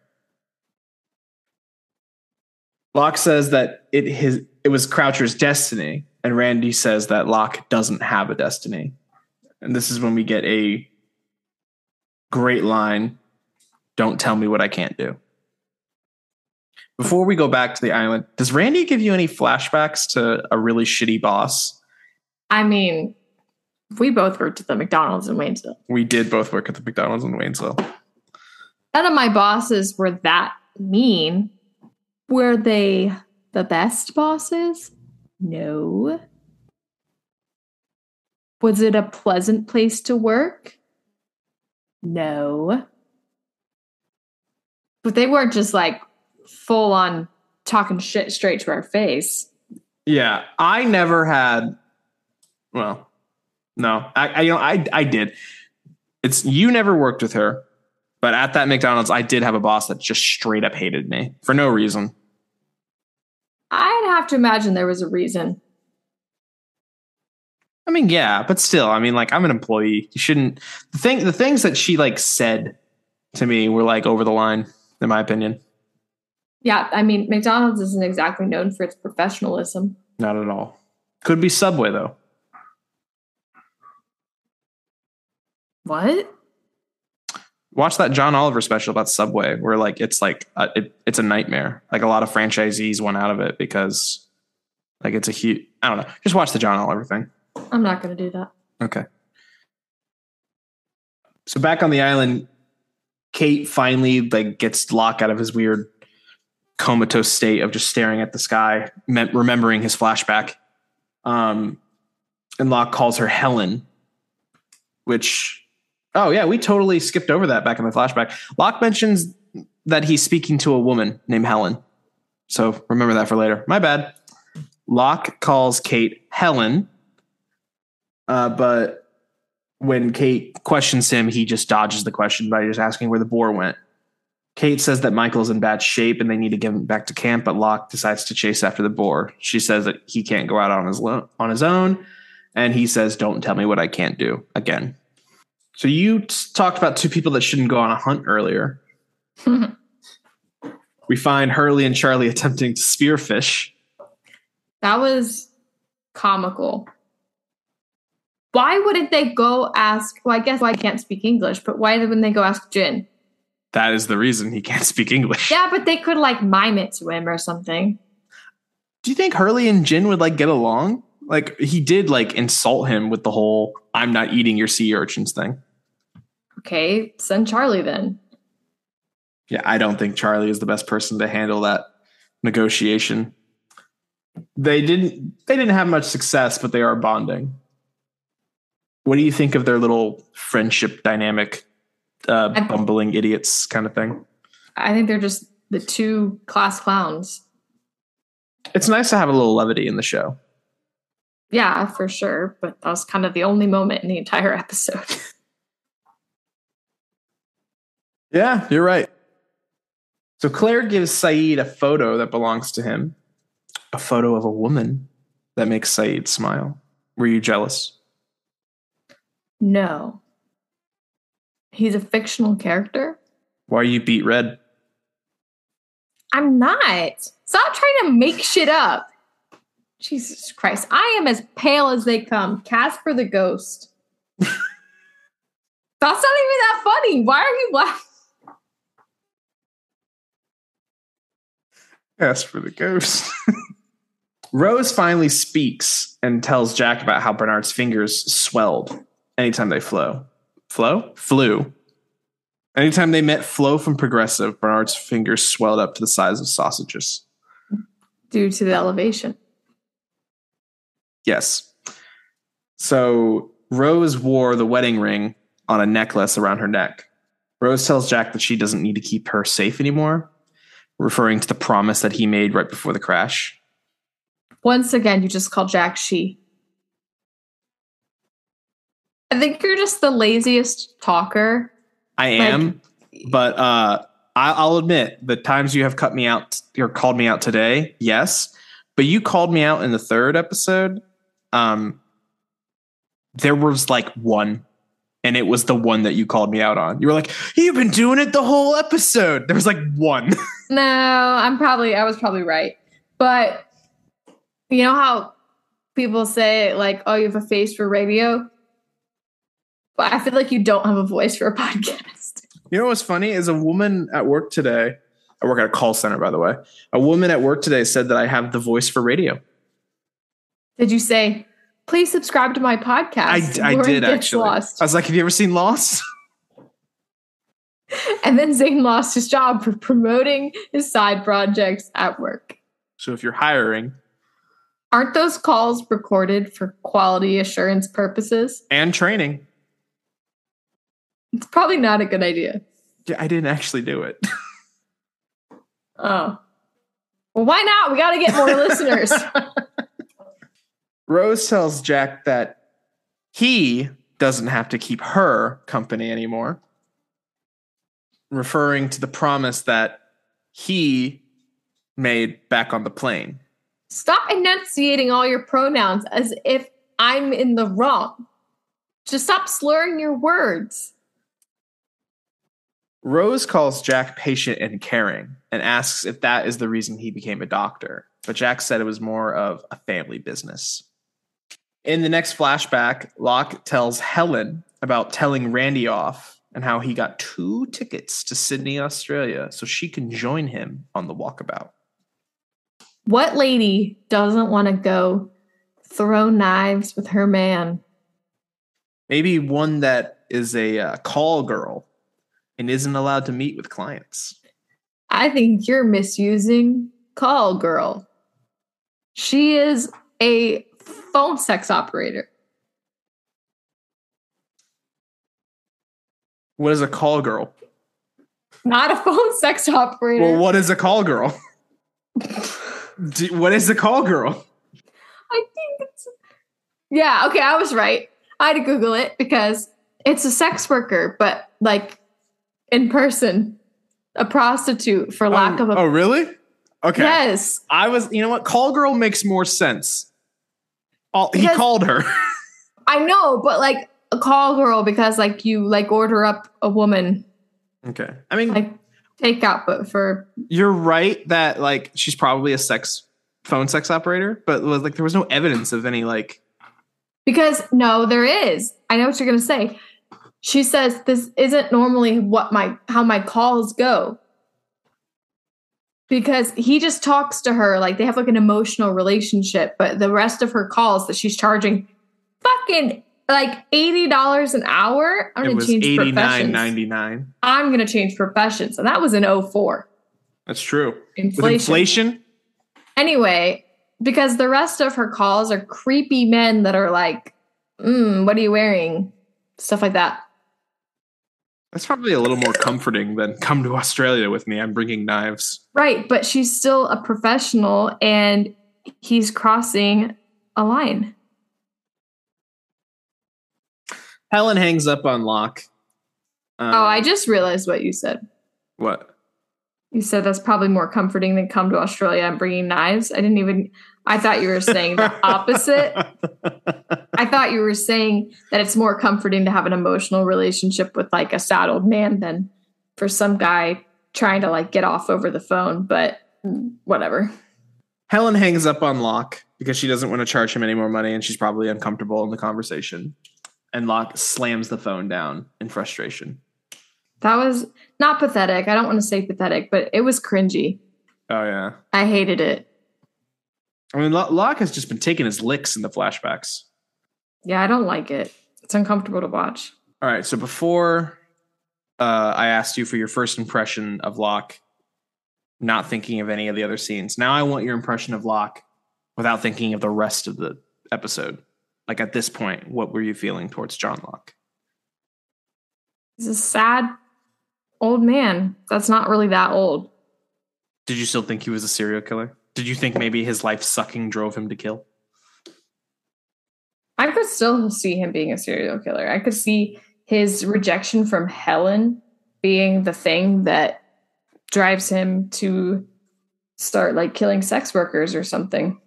Locke says that it his it was Croucher's destiny, and Randy says that Locke doesn't have a destiny. And this is when we get a great line. Don't tell me what I can't do. Before we go back to the island, does Randy give you any flashbacks to a really shitty boss? I mean, we both worked at the McDonald's in Waynesville. We did both work at the McDonald's in Waynesville. None of my bosses were that mean. Were they the best bosses? No. Was it a pleasant place to work? No. But they weren't just like full on talking shit straight to our face. Yeah, I never had. Well, no, I, I you know I I did. It's you never worked with her, but at that McDonald's, I did have a boss that just straight up hated me for no reason. I'd have to imagine there was a reason. I mean, yeah, but still, I mean, like I'm an employee. You shouldn't. The thing, the things that she like said to me were like over the line, in my opinion. Yeah, I mean, McDonald's isn't exactly known for its professionalism. Not at all. Could be Subway though. What? Watch that John Oliver special about Subway, where like it's like a, it, it's a nightmare. Like a lot of franchisees went out of it because like it's a huge. I don't know. Just watch the John Oliver thing. I'm not going to do that. Okay. So back on the island, Kate finally like gets Locke out of his weird comatose state of just staring at the sky, me- remembering his flashback. Um, and Locke calls her Helen, which, oh yeah, we totally skipped over that back in the flashback. Locke mentions that he's speaking to a woman named Helen. So remember that for later. My bad. Locke calls Kate Helen, uh, but when Kate questions him, he just dodges the question by just asking where the boar went. Kate says that Michael's in bad shape and they need to get him back to camp, but Locke decides to chase after the boar. She says that he can't go out on his lo- on his own, And he says, Don't tell me what I can't do again. So you talked about two people that shouldn't go on a hunt earlier. we find Hurley and Charlie attempting to spearfish. That was comical. Why wouldn't they go ask? Well, I guess I can't speak English, but why wouldn't they go ask Jin? That is the reason he can't speak English. Yeah, but they could like mime it to him or something. Do you think Hurley and Jin would like get along? Like he did like insult him with the whole "I'm not eating your sea urchins" thing. Okay, send Charlie then. Yeah, I don't think Charlie is the best person to handle that negotiation. They didn't they didn't have much success, but they are bonding. What do you think of their little friendship dynamic, uh, bumbling idiots kind of thing? I think they're just the two class clowns. It's nice to have a little levity in the show. Yeah, for sure. But that was kind of the only moment in the entire episode. Yeah, you're right. So Claire gives Sayid a photo that belongs to him, a photo of a woman that makes Sayid smile. Were you jealous? no. He's a fictional character? Why are you beat red? I'm not. Stop trying to make shit up. Jesus Christ. I am as pale as they come. Casper the ghost. That's not even that funny. Why are you laughing? Yes, for the ghost. Rose finally speaks and tells Jack about how Bernard's fingers swelled anytime they flow. Flow? Flew. Anytime they met Flo from Progressive, Bernard's fingers swelled up to the size of sausages. Due to the elevation. Yes. So Rose wore the wedding ring on a necklace around her neck. Rose tells Jack that she doesn't need to keep her safe anymore, referring to the promise that he made right before the crash. Once again, you just call Jack she. I think you're just the laziest talker. I Like- am, but uh, I, I'll admit the times you have cut me out or called me out today, yes, but you called me out in the third episode. Um, there was like one, and it was the one that you called me out on. You were like, "You've been doing it the whole episode." There was like one. No, I'm probably I was probably right. But you know how people say like, "Oh, you have a face for radio," but I feel like you don't have a voice for a podcast. You know what's funny is a woman at work today. I work at a call center, by the way. A woman at work today said that I have the voice for radio. Did you say, "Please subscribe to my podcast"? I, I did actually. Lost. I was like, "Have you ever seen Lost?" And then Zane lost his job for promoting his side projects at work. So if you're hiring Aren't those calls recorded for quality assurance purposes? and training, It's probably not a good idea. yeah, I didn't actually do it. Oh. Well, why not? We got to get more listeners. Rose tells Jack that he doesn't have to keep her company anymore, referring to the promise that he made back on the plane. Stop enunciating all your pronouns as if I'm in the wrong. Just stop slurring your words. Rose calls Jack patient and caring and asks if that is the reason he became a doctor. But Jack said it was more of a family business. In the next flashback, Locke tells Helen about telling Randy off and how he got two tickets to Sydney, Australia, so she can join him on the walkabout. What lady doesn't want to go throw knives with her man? Maybe one that is a uh, call girl and isn't allowed to meet with clients. I think you're misusing call girl. She is a phone sex operator. What is a call girl? Not a phone sex operator. Well, what is a call girl? Do- what is a call girl? I think it's Yeah, okay, I was right. I had to Google it because it's a sex worker, but like in person, a prostitute for lack oh, of a oh, really? Okay. Yes. I was, you know what? Call girl makes more sense. Oh, he called her. I know, but like a call girl because like you like order up a woman Okay. I mean, like takeout, but for you're right that like she's probably a sex phone sex operator, but like there was no evidence of any like because no, there is. I know what you're gonna say. She says this isn't normally what my how my calls go. Because he just talks to her like they have like an emotional relationship, but the rest of her calls that she's charging fucking like eighty dollars an hour. I'm gonna change professions. ninety nine. I'm gonna change professions, and that was in 04. That's true. Inflation. With inflation, Anyway, because the rest of her calls are creepy men that are like, mm, "What are you wearing?" Stuff like that. That's probably a little more comforting than come to Australia with me. I'm bringing knives. Right, but she's still a professional, and he's crossing a line. Helen hangs up on Locke. Um, oh, I just realized what you said. what? You said that's probably more comforting than come to Australia and bringing knives. I didn't even. I thought you were saying the opposite. I thought you were saying that it's more comforting to have an emotional relationship with like a sad old man than for some guy trying to like get off over the phone. But whatever. Helen hangs up on Locke because she doesn't want to charge him any more money and she's probably uncomfortable in the conversation. And Locke slams the phone down in frustration. That was not pathetic. I don't want to say pathetic, but it was cringy. Oh, yeah. I hated it. I mean, Lo- Locke has just been taking his licks in the flashbacks. Yeah, I don't like it. It's uncomfortable to watch. All right. So before uh, I asked you for your first impression of Locke, not thinking of any of the other scenes, now I want your impression of Locke without thinking of the rest of the episode. Like at this point, what were you feeling towards John Locke? He's a sad old man. That's not really that old. Did you still think he was a serial killer? Did you think maybe his life sucking drove him to kill? I could still see him being a serial killer. I could see his rejection from Helen being the thing that drives him to start like killing sex workers or something.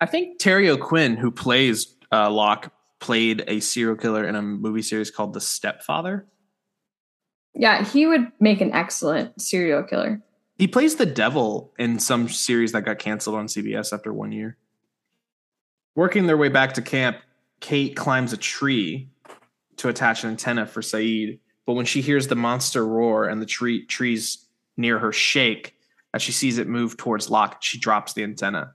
I think Terry O'Quinn, who plays uh, Locke, played a serial killer in a movie series called The Stepfather. Yeah, he would make an excellent serial killer. He plays the devil in some series that got canceled on CBS after one year. Working their way back to camp, Kate climbs a tree to attach an antenna for Sayid. But when she hears the monster roar and the tree trees near her shake, as she sees it move towards Locke, she drops the antenna.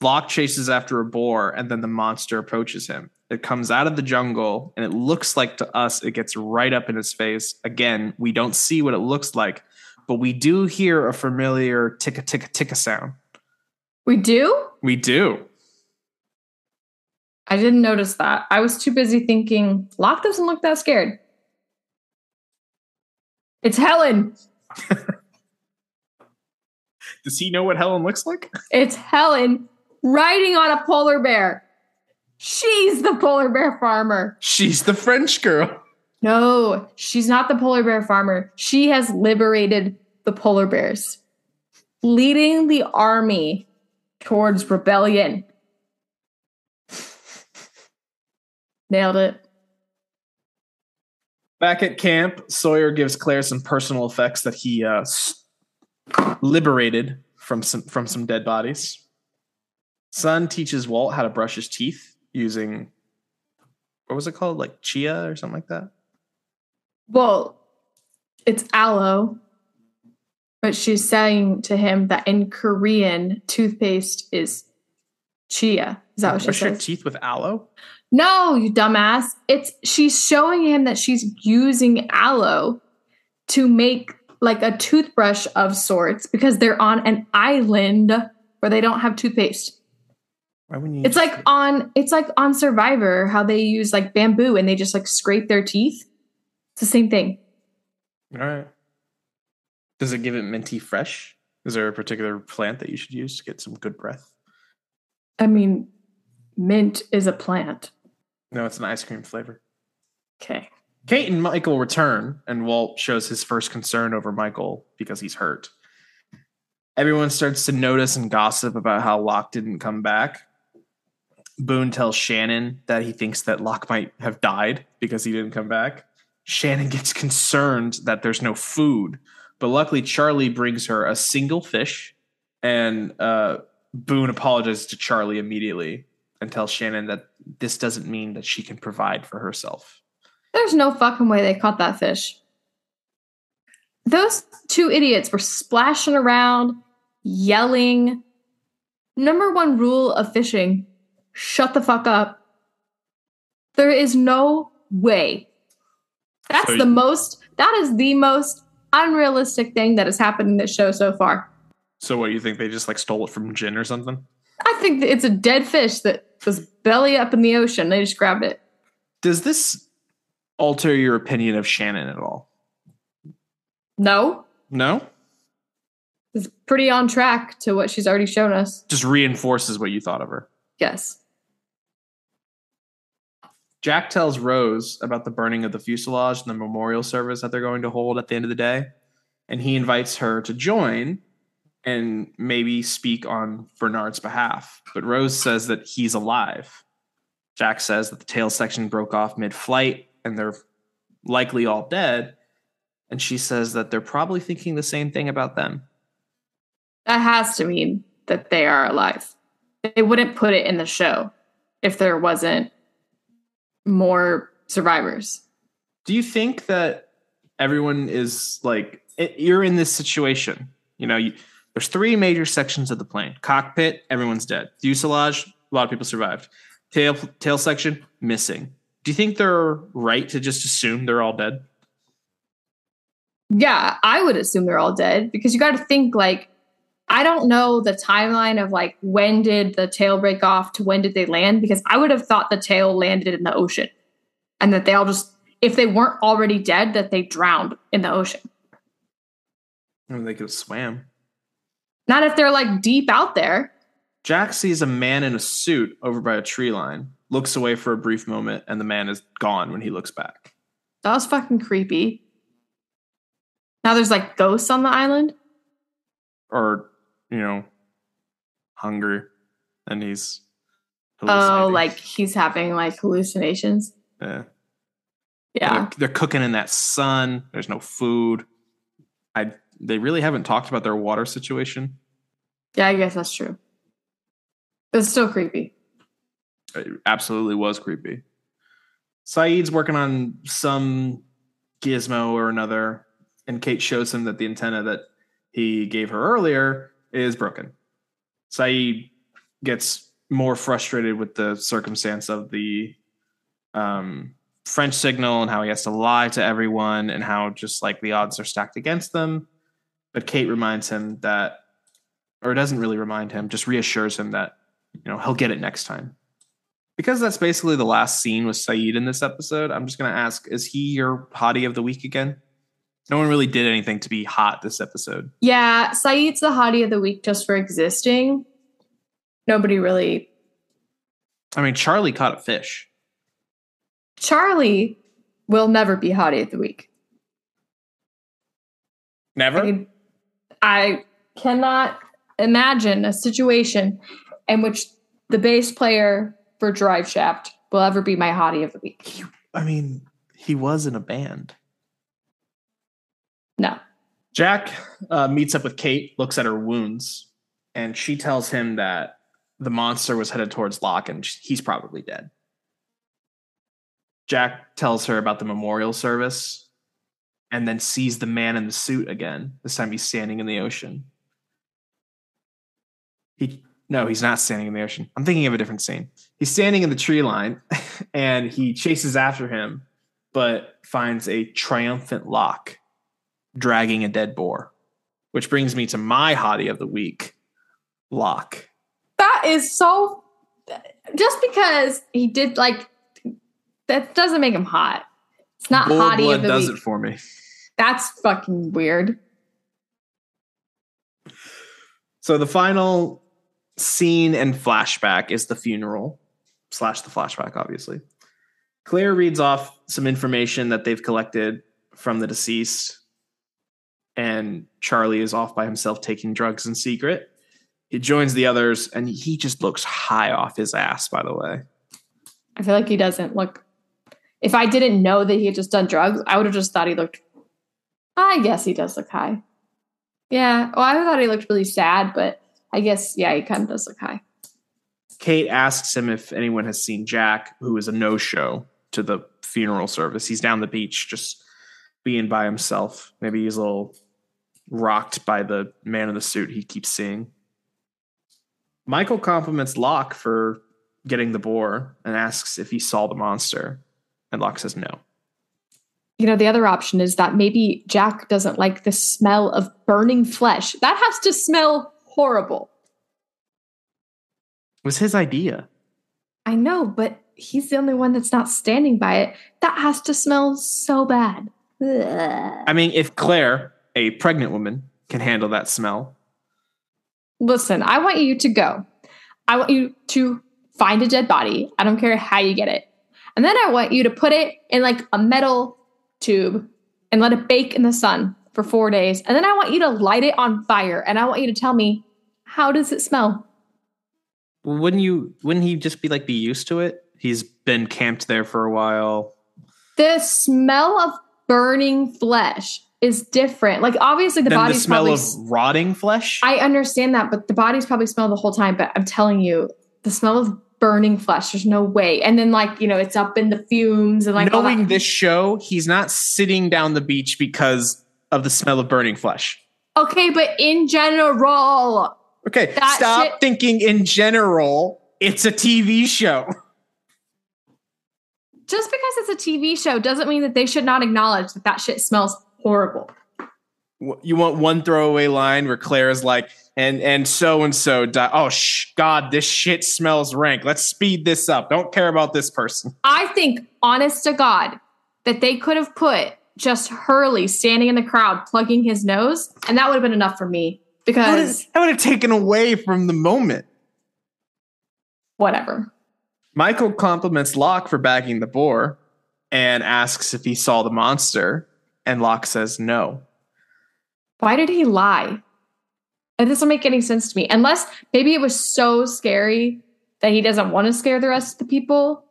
Locke chases after a boar, and then the monster approaches him. It comes out of the jungle, and it looks like to us it gets right up in his face. Again, we don't see what it looks like, but we do hear a familiar ticka ticka ticka sound. We do? We do. I didn't notice that. I was too busy thinking, Locke doesn't look that scared. It's Helen. Does he know what Helen looks like? It's Helen riding on a polar bear. She's the polar bear farmer. She's the French girl. No, she's not the polar bear farmer. She has liberated the polar bears, leading the army towards rebellion. Nailed it. Back at camp, Sawyer gives Claire some personal effects that he uh, liberated from some from some dead bodies. Sun teaches Walt how to brush his teeth using what was it called, like chia or something like that. Well, it's aloe, but she's saying to him that in Korean, toothpaste is chia. Is that what she brush your teeth with aloe? No, you dumbass. It's she's showing him that she's using aloe to make like a toothbrush of sorts because they're on an island where they don't have toothpaste. Why wouldn't you? It's like on it's like on Survivor how they use like bamboo and they just like scrape their teeth. It's the same thing. all right. Does it give it minty fresh? Is there a particular plant that you should use to get some good breath? I mean, mint is a plant. No, it's an ice cream flavor. Okay. Kate and Michael return, and Walt shows his first concern over Michael because he's hurt. Everyone starts to notice and gossip about how Locke didn't come back. Boone tells Shannon that he thinks that Locke might have died because he didn't come back. Shannon gets concerned that there's no food, but luckily Charlie brings her a single fish, and uh, Boone apologizes to Charlie immediately and tells Shannon that this doesn't mean that she can provide for herself. There's no fucking way they caught that fish. Those two idiots were splashing around, yelling. Number one rule of fishing shut the fuck up. There is no way. That's So the most, that is the most unrealistic thing that has happened in this show so far. So, what do you think? They just like stole it from Jin or something? I think that it's a dead fish that was belly up in the ocean. They just grabbed it. Does this alter your opinion of Shannon at all? No, No? it's pretty on track to what she's already shown us. Just reinforces what you thought of her. Yes. Jack tells Rose about the burning of the fuselage and the memorial service that they're going to hold at the end of the day. And he invites her to join and maybe speak on Bernard's behalf. But Rose says that he's alive. Jack says that the tail section broke off mid flight and they're likely all dead. And she says that they're probably thinking the same thing about them. That has to mean that they are alive. They wouldn't put it in the show if there wasn't more survivors. do you think that everyone is like it, you're in this situation you know you, there's three major sections of the plane cockpit everyone's dead. Fuselage a lot of people survived. Tail tail section missing. Do you think they're right to just assume they're all dead? Yeah, I would assume they're all dead because you got to think like I don't know the timeline of like when did the tail break off to when did they land because I would have thought the tail landed in the ocean and that they all just if they weren't already dead that they drowned in the ocean. I mean, they could have swam Not if they're like deep out there. jack sees a man in a suit over by a tree line looks away for a brief moment and the man is gone when he looks back That was fucking creepy. Now there's like ghosts on the island. or you know hunger, and he's Oh, like he's having like hallucinations. yeah Yeah. They're, they're cooking in that sun. There's no food. I they really haven't talked about their water situation. Yeah, I guess that's true. It's still creepy. It absolutely was creepy. Sayid's working on some gizmo or another, and Kate shows him that the antenna that he gave her earlier is broken. Sayid gets more frustrated with the circumstance of the um, French signal and how he has to lie to everyone and how just like the odds are stacked against them. But Kate reminds him that, or doesn't really remind him, just reassures him that, you know, he'll get it next time. Because that's basically the last scene with Sayid in this episode, I'm just going to ask is he your hottie of the week again? No one really did anything to be hot this episode. Yeah, Sayid's the hottie of the week just for existing. Nobody really. I mean, Charlie caught a fish. Charlie will never be hottie of the week. Never? I, I cannot imagine a situation in which the bass player for Drive Shaft will ever be my hottie of the week. I mean, he was in a band. No. Jack uh, meets up with Kate, looks at her wounds, and she tells him that the monster was headed towards Locke and he's probably dead. Jack tells her about the memorial service and then sees the man in the suit again. This time he's standing in the ocean. He no, he's not standing in the ocean. I'm thinking of a different scene. He's standing in the tree line and he chases after him, but finds a triumphant Locke dragging a dead boar. Which brings me to my hottie of the week, Locke. That is so. Just because he did like. That doesn't make him hot. It's not Bull hottie blood of the does week. it for me. That's fucking weird. So the final scene and flashback is the funeral slash the flashback, obviously. Claire reads off some information that they've collected from the deceased, and Charlie is off by himself taking drugs in secret. He joins the others, and he just looks high off his ass. By the way, I feel like he doesn't look. If I didn't know that he had just done drugs, I would have just thought he looked. I guess he does look high. Yeah. Well, I thought he looked really sad, but I guess yeah, he kind of does look high. Kate asks him if anyone has seen Jack, who is a no-show to the funeral service. He's down the beach, just being by himself. Maybe he's a little rocked by the man in the suit he keeps seeing. Michael compliments Locke for getting the boar and asks if he saw the monster. And Locke says no. You know, the other option is that maybe Jack doesn't like the smell of burning flesh. That has to smell horrible. It was his idea. I know, but he's the only one that's not standing by it. That has to smell so bad. Ugh. I mean, if Claire, a pregnant woman, can handle that smell, Listen, I want you to go. I want you to find a dead body. I don't care how you get it. And then I want you to put it in like a metal tube and let it bake in the sun for four days. And then I want you to light it on fire. And I want you to tell me, how does it smell? wouldn't you? Wouldn't he just be like be used to it? He's been camped there for a while. The smell of burning flesh is different. Like obviously the the smell probably of rotting flesh. I understand that, but the body's probably smelled the whole time. But I'm telling you, the smell of burning flesh, there's no way. And then like, you know, it's up in the fumes and like Knowing this show, he's not sitting down the beach because of the smell of burning flesh. Okay, but in general, Okay, stop shit- thinking in general. It's a TV show. just because it's a TV show doesn't mean that they should not acknowledge that that shit smells horrible. You want one throwaway line where Claire is like, and and so and so died. Oh, sh- God, this shit smells rank. Let's speed this up. Don't care about this person. I think, honest to God, that they could have put just Hurley standing in the crowd plugging his nose, and that would have been enough for me because that would have taken away from the moment. whatever. Michael compliments Locke for bagging the boar and asks if he saw the monster, and Locke says no. Why did he lie? It doesn't make any sense to me. Unless maybe it was so scary that he doesn't want to scare the rest of the people.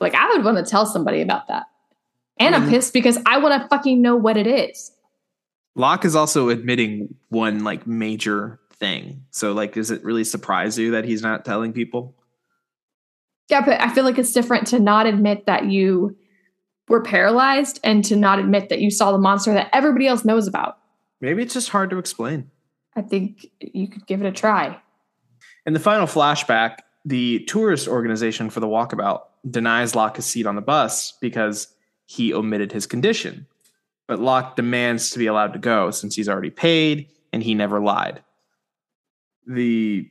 Like, I would want to tell somebody about that. And I'm Mhm. pissed because I want to fucking know what it is. Locke is also admitting one like major thing. So like does it really surprise you that he's not telling people? Yeah, but I feel like it's different to not admit that you were paralyzed and to not admit that you saw the monster that everybody else knows about. Maybe it's just hard to explain. I think you could give it a try. In the final flashback, the tourist organization for the walkabout denies Locke a seat on the bus because he omitted his condition. But Locke demands to be allowed to go since he's already paid and he never lied. The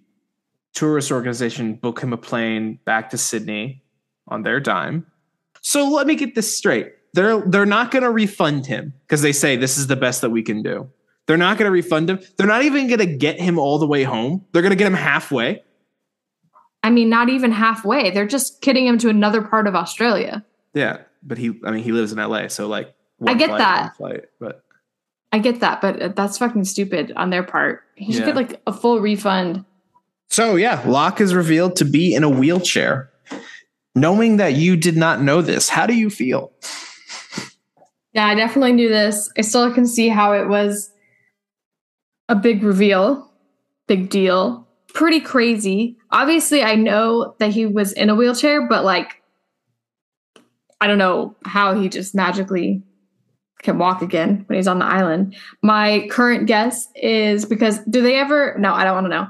tourist organization book him a plane back to Sydney on their dime. So let me get this straight. They're they're not going to refund him because they say this is the best that we can do. They're not going to refund him. They're not even going to get him all the way home. They're going to get him halfway. I mean, not even halfway. They're just kidding him to another part of Australia. Yeah, but he I mean he lives in LA, so like I get flight, that. flight, but I get that, but uh, that's fucking stupid on their part. He should Yeah. get like a full refund. So yeah, Locke is revealed to be in a wheelchair. Knowing that you did not know this, how do you feel? Yeah, I definitely knew this. I still can see how it was a big reveal, big deal, pretty crazy. Obviously, I know that he was in a wheelchair, but like, I don't know how he just magically can walk again when he's on the island. My current guess is because do they ever? No, I don't want to know.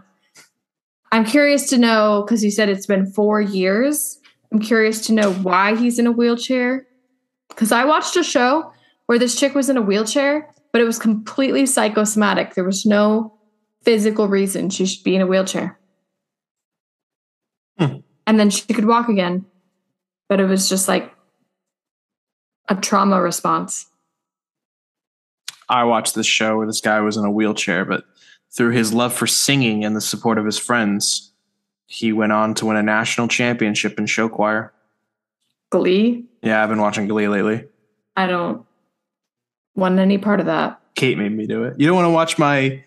I'm curious to know because you said it's been four years. I'm curious to know why he's in a wheelchair because I watched a show where this chick was in a wheelchair, but it was completely psychosomatic. There was no physical reason she should be in a wheelchair. Hmm. And then she could walk again, but it was just like a trauma response. I watched this show where this guy was in a wheelchair, but through his love for singing and the support of his friends, he went on to win a national championship in show choir. Glee, Yeah, I've been watching Glee lately. I don't want any part of that. Kate made me do it. You don't want to watch my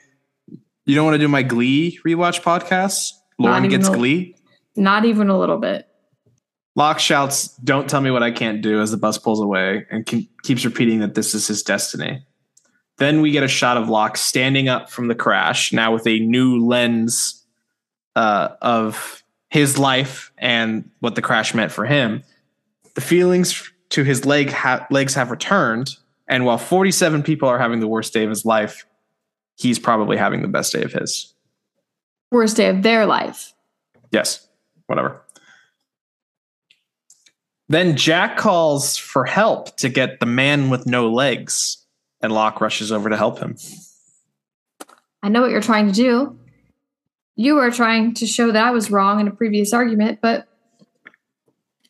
You don't want to do my Glee rewatch podcast? Lauren gets a- Glee. Not even a little bit. Locke shouts, Don't tell me what I can't do as the bus pulls away and ke- keeps repeating that this is his destiny. Then we get a shot of Locke standing up from the crash, now with a new lens uh, of his life and what the crash meant for him. The feelings to his leg ha- legs have returned, and while 47 people are having the worst day of his life, he's probably having the best day of his. Worst day of their life. Yes, whatever. Then Jack calls for help to get the man with no legs, and Locke rushes over to help him. I know what you're trying to do. You were trying to show that I was wrong in a previous argument, but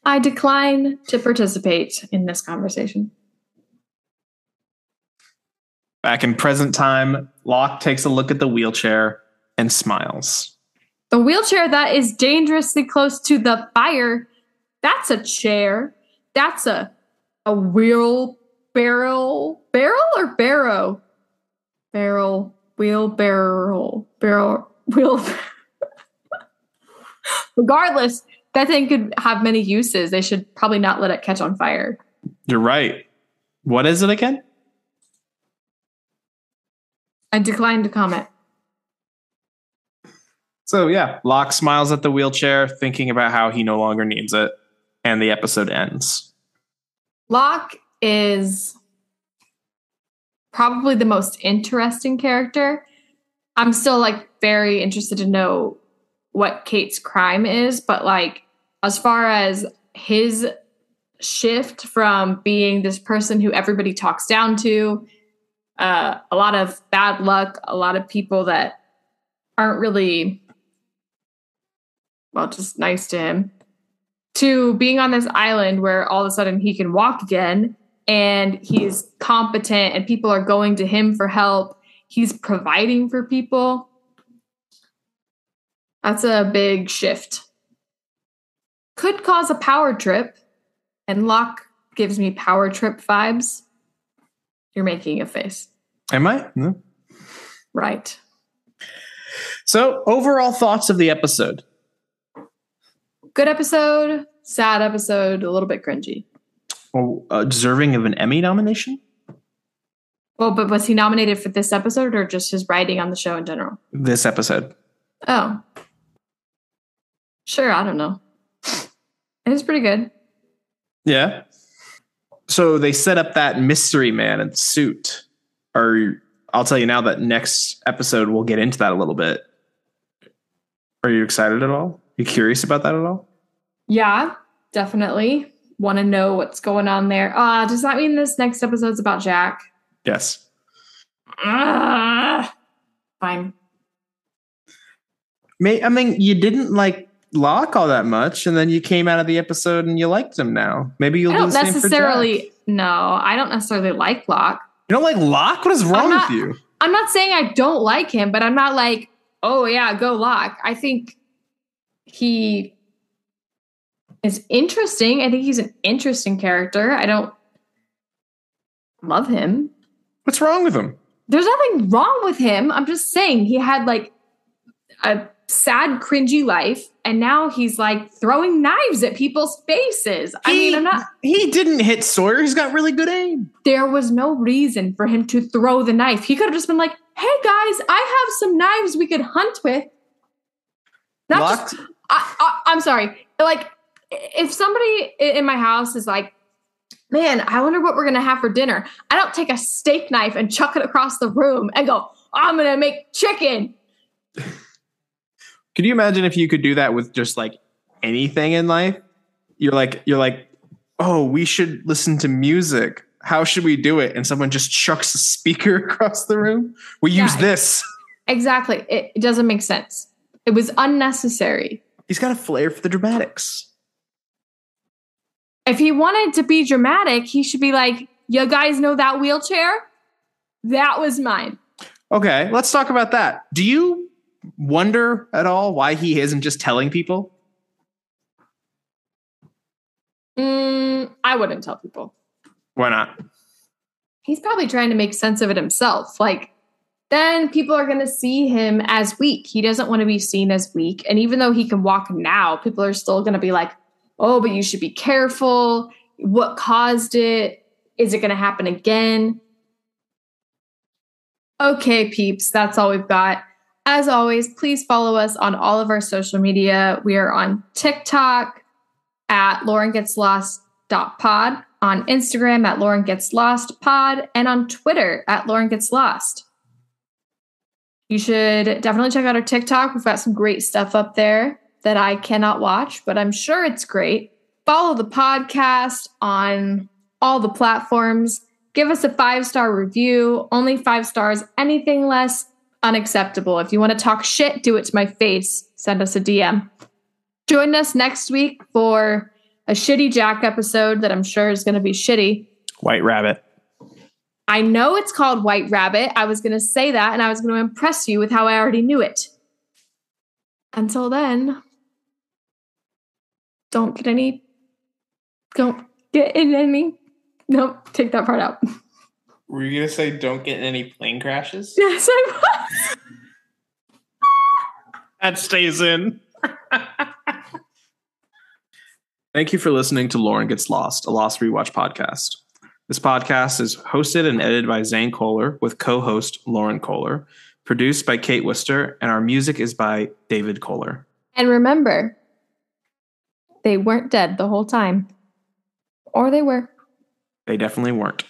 I decline to participate in this conversation. Back in present time, Locke takes a look at the wheelchair and smiles. The wheelchair that is dangerously close to the fire, that's a chair. That's a a wheel barrel barrel or barrow? Barrel, wheel barrel, wheel. Regardless, that thing could have many uses. They should probably not let it catch on fire. You're right. What is it again? I decline to comment. So, yeah, Locke smiles at the wheelchair, thinking about how he no longer needs it, and the episode ends. Locke is probably the most interesting character. I'm still like very interested to know what Kate's crime is, but like as far as his shift from being this person who everybody talks down to, uh, a lot of bad luck, a lot of people that aren't really, well, just nice to him, to being on this island where all of a sudden he can walk again and he's competent and people are going to him for help. He's providing for people. That's a big shift. Could cause a power trip, and Locke gives me power trip vibes. You're making a face. Am I? No. Right. So, overall thoughts of the episode. Good episode, sad episode, a little bit cringy. Oh, uh, deserving of an Emmy nomination? Well, but was he nominated for this episode or just his writing on the show in general? This episode. Oh. Sure, I don't know. It was pretty good. Yeah. So they set up that mystery man in suit. Or I'll tell you now that next episode we'll get into that a little bit. Are you excited at all? You curious about that at all? Yeah, definitely. Want to know what's going on there. Uh, does that mean this next episode's about Jack? Yes. Ah, fine. May I mean you didn't like Locke all that much, and then you came out of the episode and you liked him now. Maybe you'll I do don't the same for necessarily, Jack. no, I don't necessarily like Locke. You don't like Locke? What is wrong not- with you? I'm not saying I don't like him, but I'm not like, oh yeah, go Locke. I think he is interesting. I think he's an interesting character. I don't love him. What's wrong with him? There's nothing wrong with him. I'm just saying he had like a sad, cringy life, and now he's like throwing knives at people's faces. I mean, I'm not. He didn't hit Sawyer. He's got really good aim. There was no reason for him to throw the knife. He could have just been like, "Hey guys, I have some knives we could hunt with." Not just. I, I, I'm sorry. Like, if somebody in my house is like, "Man, I wonder what we're gonna have for dinner," I don't take a steak knife and chuck it across the room and go, "I'm gonna make chicken." could you imagine if you could do that with just like anything in life? You're like, you're like, oh, we should listen to music. How should we do it? And someone just chucks a speaker across the room. We use this. Exactly. It, it doesn't make sense. It was unnecessary. He's got a flair for the dramatics. If he wanted to be dramatic, he should be like, "You guys know that wheelchair? That was mine." Okay, let's talk about that. Do you wonder at all why he isn't just telling people? Mm, I wouldn't tell people. Why not? He's probably trying to make sense of it himself. Like, then people are going to see him as weak. He doesn't want to be seen as weak. And even though he can walk now, people are still going to be like, oh, but you should be careful. What caused it? Is it going to happen again? Okay, peeps, that's all we've got. As always, please follow us on all of our social media. We are on TikTok at Lauren Gets Lost pod, on Instagram at Lauren Gets Lost pod, and on Twitter at Lauren Gets Lost. You should definitely check out our TikTok. We've got some great stuff up there that I cannot watch, but I'm sure it's great. Follow the podcast on all the platforms. Give us a five star review, only five stars, anything less, unacceptable. If you want to talk shit, do it to my face. Send us a DM. Join us next week for a shitty Jack episode that I'm sure is going to be shitty. White Rabbit. I know it's called White Rabbit. I was going to say that and I was going to impress you with how I already knew it. Until then, don't get any, don't get in any, nope, take that part out. Were you gonna say don't get in any plane crashes? Yes, I was. That stays in. Thank you for listening to Lauren Gets Lost, a Lost Rewatch podcast. This podcast is hosted and edited by Zane Kohler with co host Lauren Kohler, produced by Kate Wister, and our music is by David Kohler. And remember, they weren't dead the whole time. Or they were. They definitely weren't.